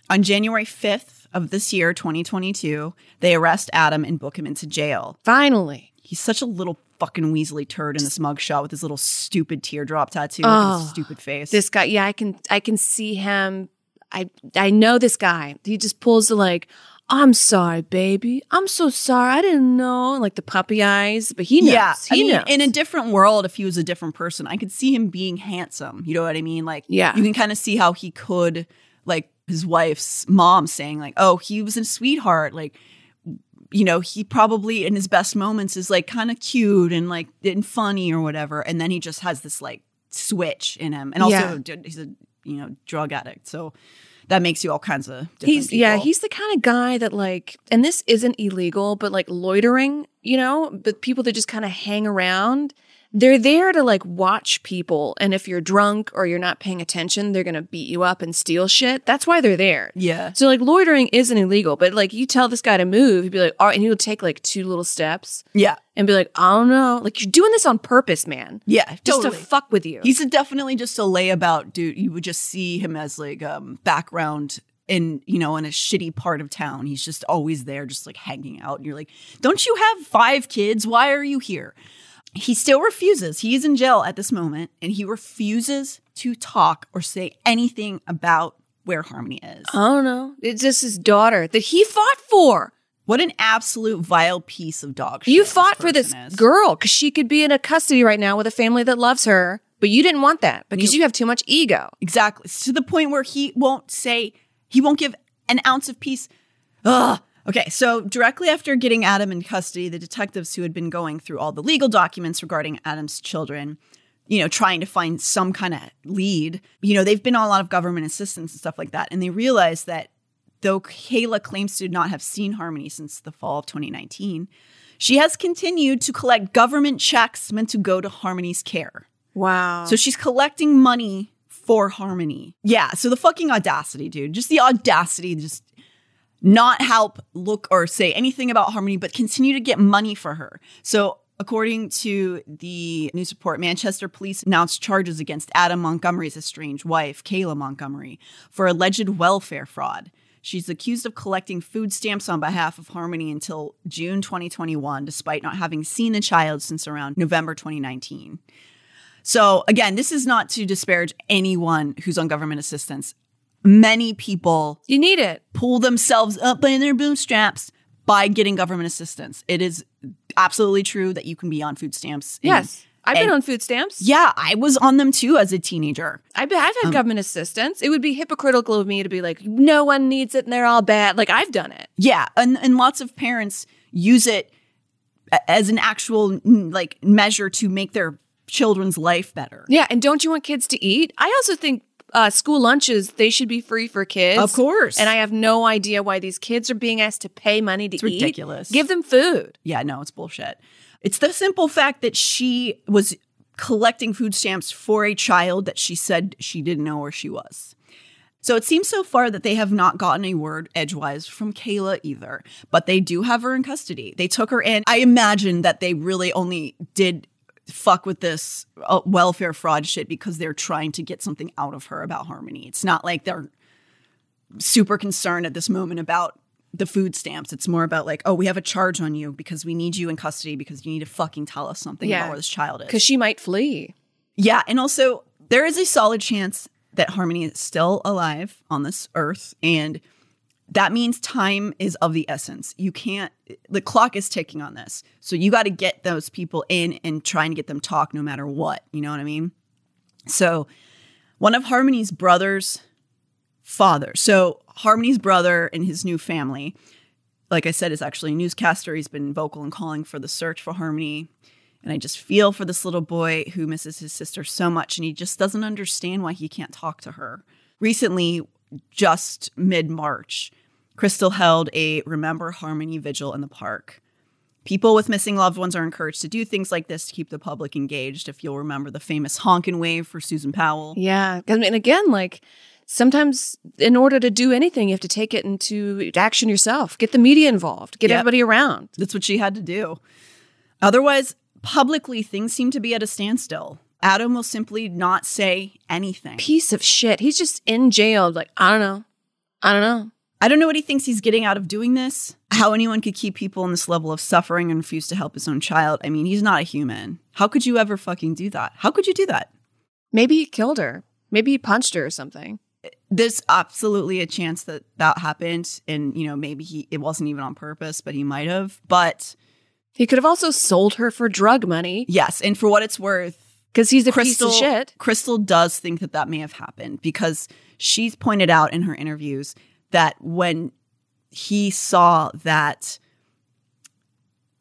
On January 5th of this year, 2022, they arrest Adam and book him into jail. Finally. He's such a little fucking Weasley turd in this mugshot with his little stupid teardrop tattoo Oh, and his stupid face. This guy, yeah, I can I can see him. I I know this guy. He just pulls the like, I'm sorry, baby. I'm so sorry. I didn't know. Like the puppy eyes, but he knows. Yeah, I he mean, knows. in a different world, if he was a different person, I could see him being handsome. You know what I mean? Like, Yeah. you can kind of see how he could, like, his wife's mom saying, like, "Oh, he was a sweetheart." Like, you know, he probably in his best moments is like kind of cute and like and funny or whatever, and then he just has this like switch in him, and also Yeah. he's a you know drug addict, so that makes you all kinds of different He's yeah, he's the kind of guy that like, and this isn't illegal, but like loitering, you know, but people that just kind of hang around, they're there to like watch people, and if you're drunk or you're not paying attention, they're gonna beat you up and steal shit. That's why they're there. yeah. So like loitering isn't illegal, but like you tell this guy to move, he'd be like, all right, and he'll take like two little steps Yeah, and be like, I don't know, like you're doing this on purpose, man, yeah, just totally. to fuck with you. He's definitely just a layabout dude. You would just see him as like um background in you know in a shitty part of town. He's just always there, just like hanging out. And you're like, don't you have five kids? Why are you here? He still refuses. He is in jail at this moment, and he refuses to talk or say anything about where Harmony is. I don't know. It's just his daughter that he fought for. what an absolute vile piece of dog shit. You fought for this person is. girl because she could be in a custody right now with a family that loves her, but you didn't want that because you have too much ego. Exactly. To the point where he won't say, he won't give an ounce of peace. Ugh. Okay, so directly after getting Adam in custody, the detectives who had been going through all the legal documents regarding Adam's children, you know, trying to find some kind of lead, you know, they've been on a lot of government assistance and stuff like that. And they realized that though Kayla claims to not have seen Harmony since the fall of 2019, she has continued to collect government checks meant to go to Harmony's care. Wow. So she's collecting money for Harmony. Yeah. So the fucking audacity, dude. Just the audacity, just not help look or say anything about Harmony, but continue to get money for her. So according to the news report, Manchester police announced charges against Adam Montgomery's estranged wife, Kayla Montgomery, for alleged welfare fraud. She's accused of collecting food stamps on behalf of Harmony until June 2021, despite not having seen the child since around November 2019. So again, this is not to disparage anyone who's on government assistance. Many people you need it. pull themselves up by their bootstraps by getting government assistance. It is absolutely true that you can be on food stamps and Yes. I've been on food stamps. Yeah, I was on them too as a teenager. I've, been, I've had Um, government assistance. It would be hypocritical of me to be like, no one needs it and they're all bad. Like I've done it. Yeah, and and lots of parents use it as an actual like measure to make their children's life better. Yeah, and don't you want kids to eat? I also think uh, school lunches they should be free for kids. Of course. And I have no idea why these kids are being asked to pay money to It's eat. ridiculous. Give them food. Yeah, no, it's bullshit. It's the simple fact that she was collecting food stamps for a child that she said she didn't know where she was. So it seems so far that they have not gotten a word edgewise from Kayla either, but they do have her in custody. They took her in. I imagine that they really only did fuck with this uh, welfare fraud shit because they're trying to get something out of her about Harmony. It's not like they're super concerned at this moment about the food stamps. It's more about like, oh, we have a charge on you because we need you in custody because you need to fucking tell us something Yeah. about where this child is. Because she might flee. Yeah, and also there is a solid chance that Harmony is still alive on this earth and that means time is of the essence. You can't the clock is ticking on this. So you got to get those people in and try and get them talk no matter what, you know what I mean? So one of Harmony's brothers father. So Harmony's brother and his new family like I said, is actually a newscaster. He's been vocal and calling for the search for Harmony. And I just feel for this little boy who misses his sister so much and he just doesn't understand why he can't talk to her. Recently, just mid March, Crystal held a Remember Harmony vigil in the park. People with missing loved ones are encouraged to do things like this to keep the public engaged. If you'll remember the famous honk and wave for Susan Powell. Yeah. I mean, again, like sometimes in order to do anything, you have to take it into action yourself. Get the media involved. Get Yep. everybody around. That's what she had to do. Otherwise, publicly, things seem to be at a standstill. Adam will simply not say anything. Piece of shit. He's just in jail. Like, I don't know. I don't know. I don't know what he thinks he's getting out of doing this. How anyone could keep people in this level of suffering and refuse to help his own child. I mean, he's not a human. How could you ever fucking do that? How could you do that? Maybe he killed her. Maybe he punched her or something. There's absolutely a chance that that happened, and you know maybe he it wasn't even on purpose, but he might have. But He could have also sold her for drug money yes, and for what it's worth, because he's a Crystal, piece of shit. Crystal does think that that may have happened because she's pointed out in her interviews that when he saw that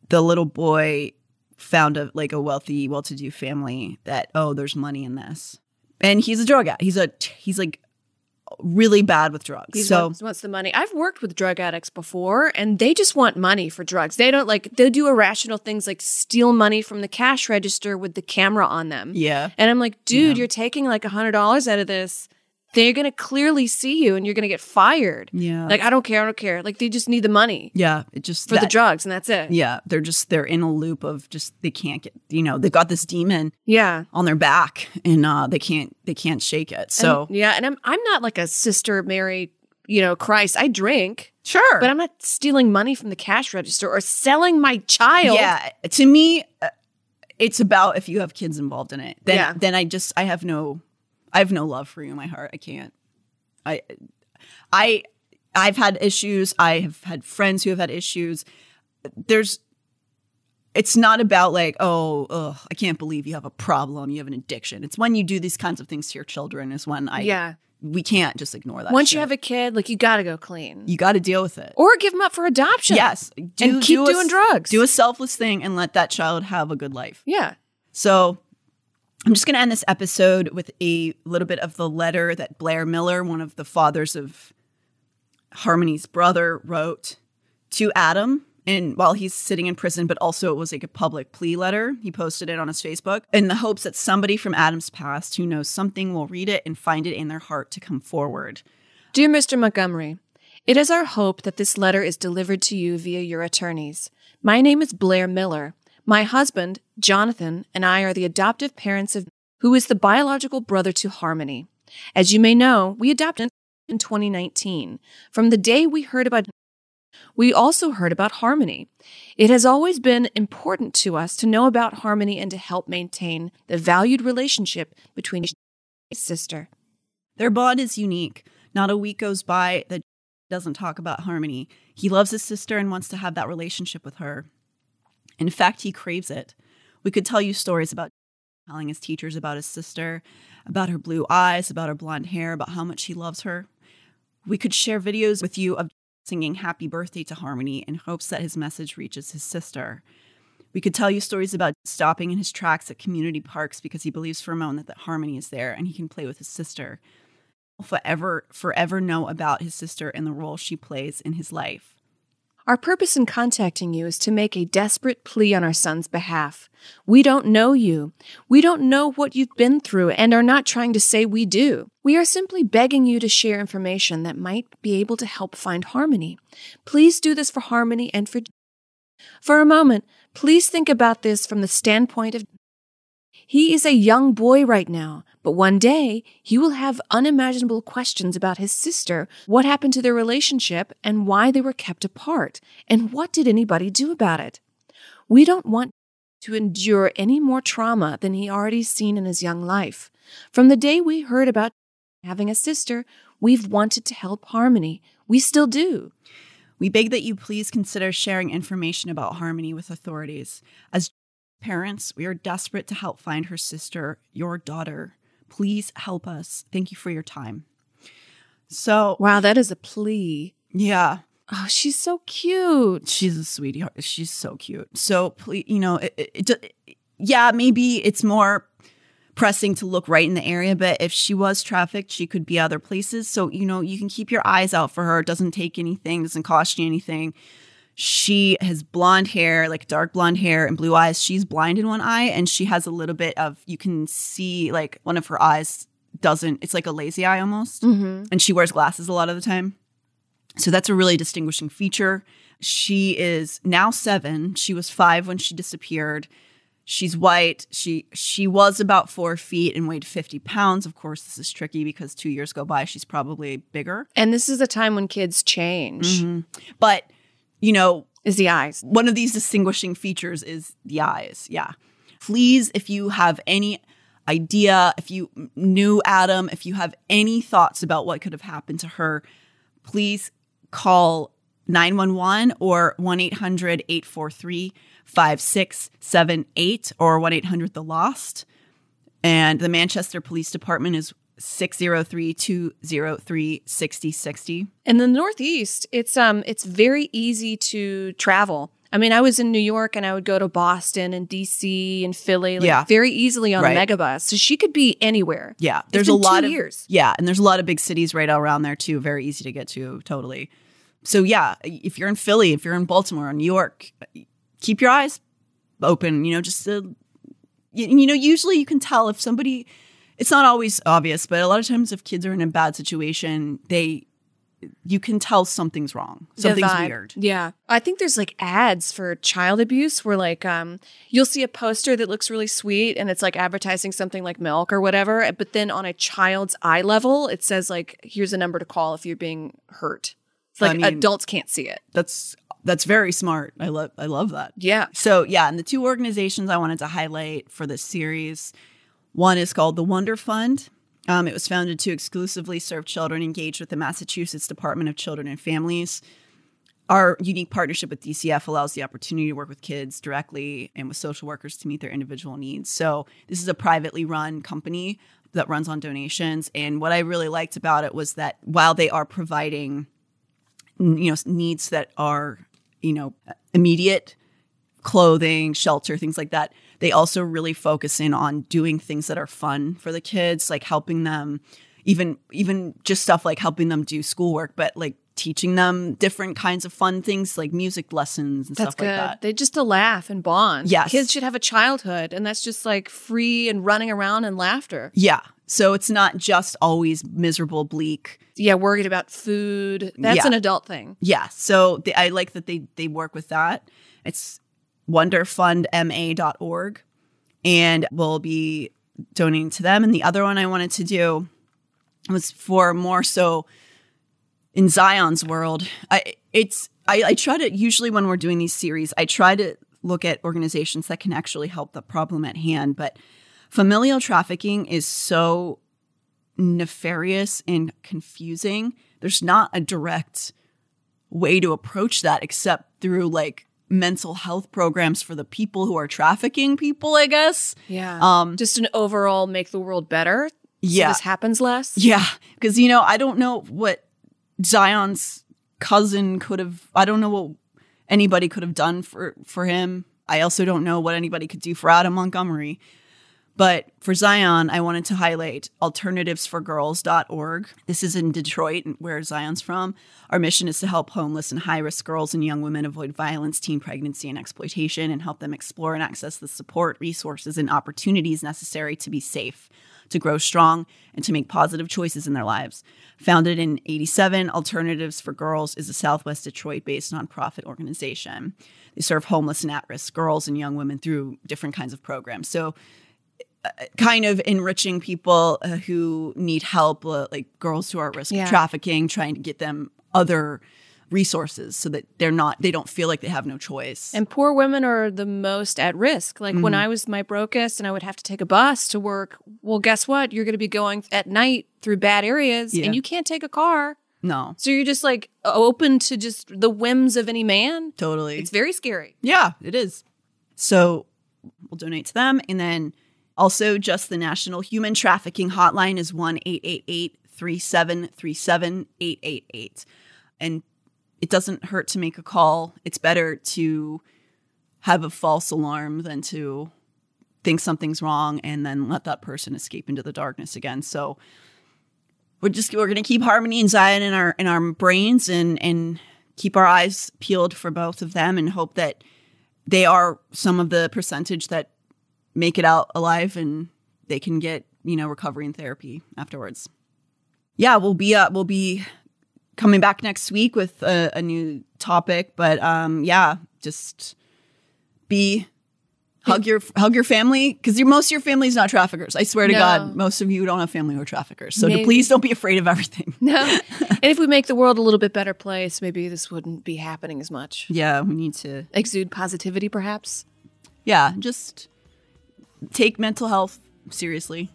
the little boy found a like a wealthy, well-to-do family, that oh, there's money in this, and he's a drug addict. He's a he's like really bad with drugs. He so wants, wants the money. I've worked with drug addicts before, and they just want money for drugs. They don't like. They do irrational things like steal money from the cash register with the camera on them. yeah, And I'm like, dude, you're taking like a hundred dollars out of this. They're gonna clearly see you, and you're gonna get fired. yeah, Like, I don't care. I don't care. Like, they just need the money yeah. It just for the drugs, and that's it. Yeah, they're just they're in a loop of just they can't get you know they got this demon Yeah. on their back and uh they can't they can't shake it. So And- yeah, and I'm I'm not like a sister Mary, you know, Christ. I drink, sure, but I'm not stealing money from the cash register or selling my child. yeah, to me, uh, it's about if you have kids involved in it. Then Yeah. then I just I have no I have no love for you in my heart. I can't. I I I've had issues. I have had friends who have had issues. There's it's not about like, oh, ugh, I can't believe you have a problem, you have an addiction. It's when you do these kinds of things to your children is when I yeah. we can't just ignore that. Once shit. you have a kid, like you got to go clean, you got to deal with it. or give them up for adoption. Yes, and keep a- doing drugs. Do a selfless thing and let that child have a good life. yeah. So I'm just going to end this episode with a little bit of the letter that Blair Miller, one of the fathers of Harmony's brother, wrote to Adam. And while he's sitting in prison, but also it was like a public plea letter. He posted it on his Facebook in the hopes that somebody from Adam's past who knows something will read it and find it in their heart to come forward. Dear Mr. Montgomery, it is our hope that this letter is delivered to you via your attorneys. My name is Blair Miller. My husband, Jonathan, and I are the adoptive parents of who is the biological brother to Harmony. As you may know, we adopted in 2019. From the day we heard about we also heard about Harmony. It has always been important to us to know about Harmony and to help maintain the valued relationship between his sister. Their bond is unique. Not a week goes by that doesn't talk about Harmony. He loves his sister and wants to have that relationship with her. In fact, he craves it. We could tell you stories about telling his teachers about his sister, about her blue eyes, about her blonde hair, about how much he loves her. We could share videos with you of singing happy birthday to Harmony in hopes that his message reaches his sister. We could tell you stories about stopping in his tracks at community parks because he believes for a moment that Harmony is there and he can play with his sister. Forever, forever know about his sister and the role she plays in his life. Our purpose in contacting you is to make a desperate plea on our son's behalf. We don't know you. We don't know what you've been through and are not trying to say we do. We are simply begging you to share information that might be able to help find Harmony. Please do this for Harmony and for. For a moment, please think about this from the standpoint of. He is a young boy right now, but one day he will have unimaginable questions about his sister, what happened to their relationship, and why they were kept apart, and what did anybody do about it. We don't want to endure any more trauma than he already seen in his young life. From the day we heard about having a sister, we've wanted to help Harmony. We still do. We beg that you please consider sharing information about Harmony with authorities. As parents, we are desperate to help find her sister, your daughter. Please help us. Thank you for your time. So, Wow, that is a plea. yeah, Oh, she's so cute. she's a sweetie. She's so cute. So, please, you know, it, it, it, yeah, maybe it's more pressing to look right in the area, but if she was trafficked, she could be other places. So, you know, you can keep your eyes out for her. It doesn't take anything, doesn't cost you anything. She has blonde hair, like dark blonde hair and blue eyes. She's blind in one eye and she has a little bit of, you can see like one of her eyes doesn't, it's like a lazy eye almost. Mm-hmm. And she wears glasses a lot of the time. So that's a really distinguishing feature. She is now seven. She was five when she disappeared. She's white. She she was about four feet and weighed 50 pounds. Of course, this is tricky because two years go by, she's probably bigger. And this is a time when kids change. Mm-hmm. But, you know, Is the eyes. one of these distinguishing features is the eyes. Yeah. Please, if you have any idea, if you knew Adam, if you have any thoughts about what could have happened to her, please call 911 or 1 800 843 5678 or 1 800 The Lost. And the Manchester Police Department is 603 203 6060. In the Northeast, it's um it's very easy to travel. I mean, I was in New York and I would go to Boston and DC and Philly like, Yeah. very easily on Right. a megabus. So she could be anywhere. Yeah, It's there's a lot of years. Yeah, and there's a lot of big cities right around there too. Very easy to get to. Totally. So yeah, if you're in Philly, if you're in Baltimore, or New York, keep your eyes open. You know, just to, you, you know, usually you can tell if somebody. It's not always obvious, but a lot of times if kids are in a bad situation, they you can tell something's wrong. Something's weird. Yeah. I think there's like ads for child abuse where like um you'll see a poster that looks really sweet and it's like advertising something like milk or whatever, but then on a child's eye level it says like here's a number to call if you're being hurt. It's I like mean- adults can't see it. That's that's very smart. I love I love that. Yeah. So yeah, and the two organizations I wanted to highlight for this series, one is called the Wonder Fund. Um, it was founded to exclusively serve children engaged with the Massachusetts Department of Children and Families. Our unique partnership with DCF allows the opportunity to work with kids directly and with social workers to meet their individual needs. So this is a privately run company that runs on donations. And what I really liked about it was that while they are providing you know needs that are you know immediate clothing shelter things like that they also really focus in on doing things that are fun for the kids like helping them even even just stuff like helping them do schoolwork but like teaching them different kinds of fun things like music lessons and That's stuff good. like that They just to laugh and bond. Yes. Kids should have a childhood and that's just like free and running around and laughter. yeah so it's not just always miserable bleak Yeah, worried about food. That's Yeah. an adult thing. Yeah. So they, I like that they they work with that. It's wonderfundma.org and we'll be donating to them. And the other one I wanted to do was for more so in Zion's world. I it's I, I try to usually when we're doing these series, I try to look at organizations that can actually help the problem at hand. But familial trafficking is so nefarious and confusing. There's not a direct way to approach that except through like mental health programs for the people who are trafficking people, I guess. Yeah. Um, Just an overall make the world better. Yeah. So this happens less. Yeah, because you know, I don't know what Zion's cousin could have. I don't know what anybody could have done for for him. I also don't know what anybody could do for Adam Montgomery. But for Zion, I wanted to highlight alternativesforgirls.org. This is in Detroit, where Zion's from. Our mission is to help homeless and high risk girls and young women avoid violence, teen pregnancy, and exploitation, and help them explore and access the support, resources, and opportunities necessary to be safe, to grow strong, and to make positive choices in their lives. Founded in 87, Alternatives for Girls is a Southwest Detroit based nonprofit organization. They serve homeless and at risk girls and young women through different kinds of programs. So, kind of enriching people uh, who need help, uh, like girls who are at risk Yeah. of trafficking, trying to get them other resources so that they're not, they don't feel like they have no choice. And poor women are the most at risk. Like when Mhm. I was my brokest and I would have to take a bus to work, well, guess what? You're going to be going at night through bad areas Yeah. and you can't take a car. no, So you're just like open to just the whims of any man. totally. It's very scary. Yeah, it is. So we'll donate to them. And then also, just the National Human Trafficking Hotline is 1 888 3737 888. And it doesn't hurt to make a call. It's better to have a false alarm than to think something's wrong and then let that person escape into the darkness again. So we're just we're gonna keep harmony and Zion in our in our brains and and keep our eyes peeled for both of them and hope that they are some of the percentage that make it out alive and they can get you know recovery and therapy afterwards. Yeah, we'll be uh, we'll be coming back next week with a, a new topic, but um, yeah, just be hug your hug your family because most of your family's not traffickers. I swear to No. God, most of you don't have family who are traffickers. So please don't be afraid of everything. No. *laughs* and if we make the world a little bit better place, maybe this wouldn't be happening as much. Yeah, we need to Exude positivity, perhaps. yeah, just take mental health seriously.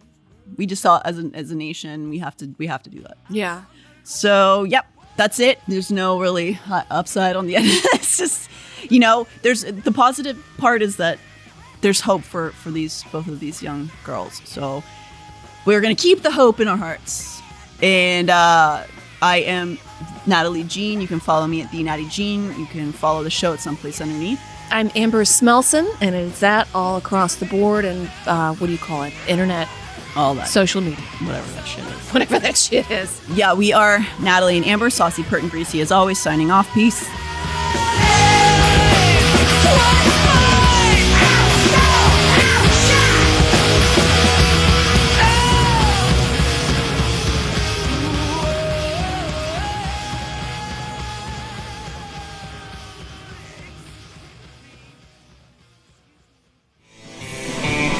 We just saw as a, as a nation, we have to we have to do that. Yeah. So, yep, that's it. There's no really upside on the *laughs* end. it's just, you know, there's the positive part is that there's hope for for these both of these young girls. So, we're gonna keep the hope in our hearts. And uh, I am Natalie Jean. You can follow me at the Natty Jean. You can follow the show at someplace underneath. I'm Amber Smelson, and it's that all across the board and uh, what do you call it? Internet, All that, social media, whatever that shit is. whatever that shit is. Yeah, we are Natalie and Amber, saucy, pert, and greasy as always. Signing off. Peace.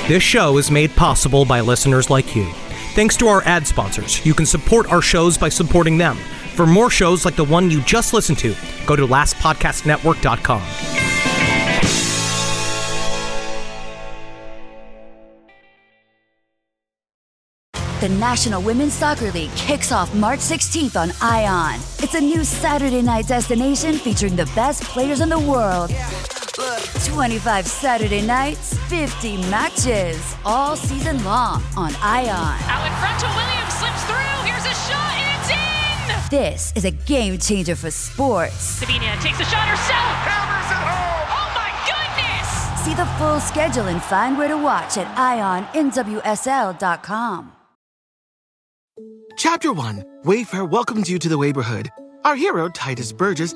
This show is made possible by listeners like you. Thanks to our ad sponsors, you can support our shows by supporting them. For more shows like the one you just listened to, go to lastpodcastnetwork.com. The National Women's Soccer League kicks off March 16th on ION. It's a new Saturday night destination featuring the best players in the world. 25 Saturday nights, 50 matches, all season long on ION. Out in front to Williams, slips through. Here's a shot, and it's in! This is a game changer for sports. Sabina takes a shot herself. Hammers it home. Oh my goodness! See the full schedule and find where to watch at IONNWSL.com. Chapter 1 Wayfair welcomes you to the neighborhood. Our hero, Tituss Burgess,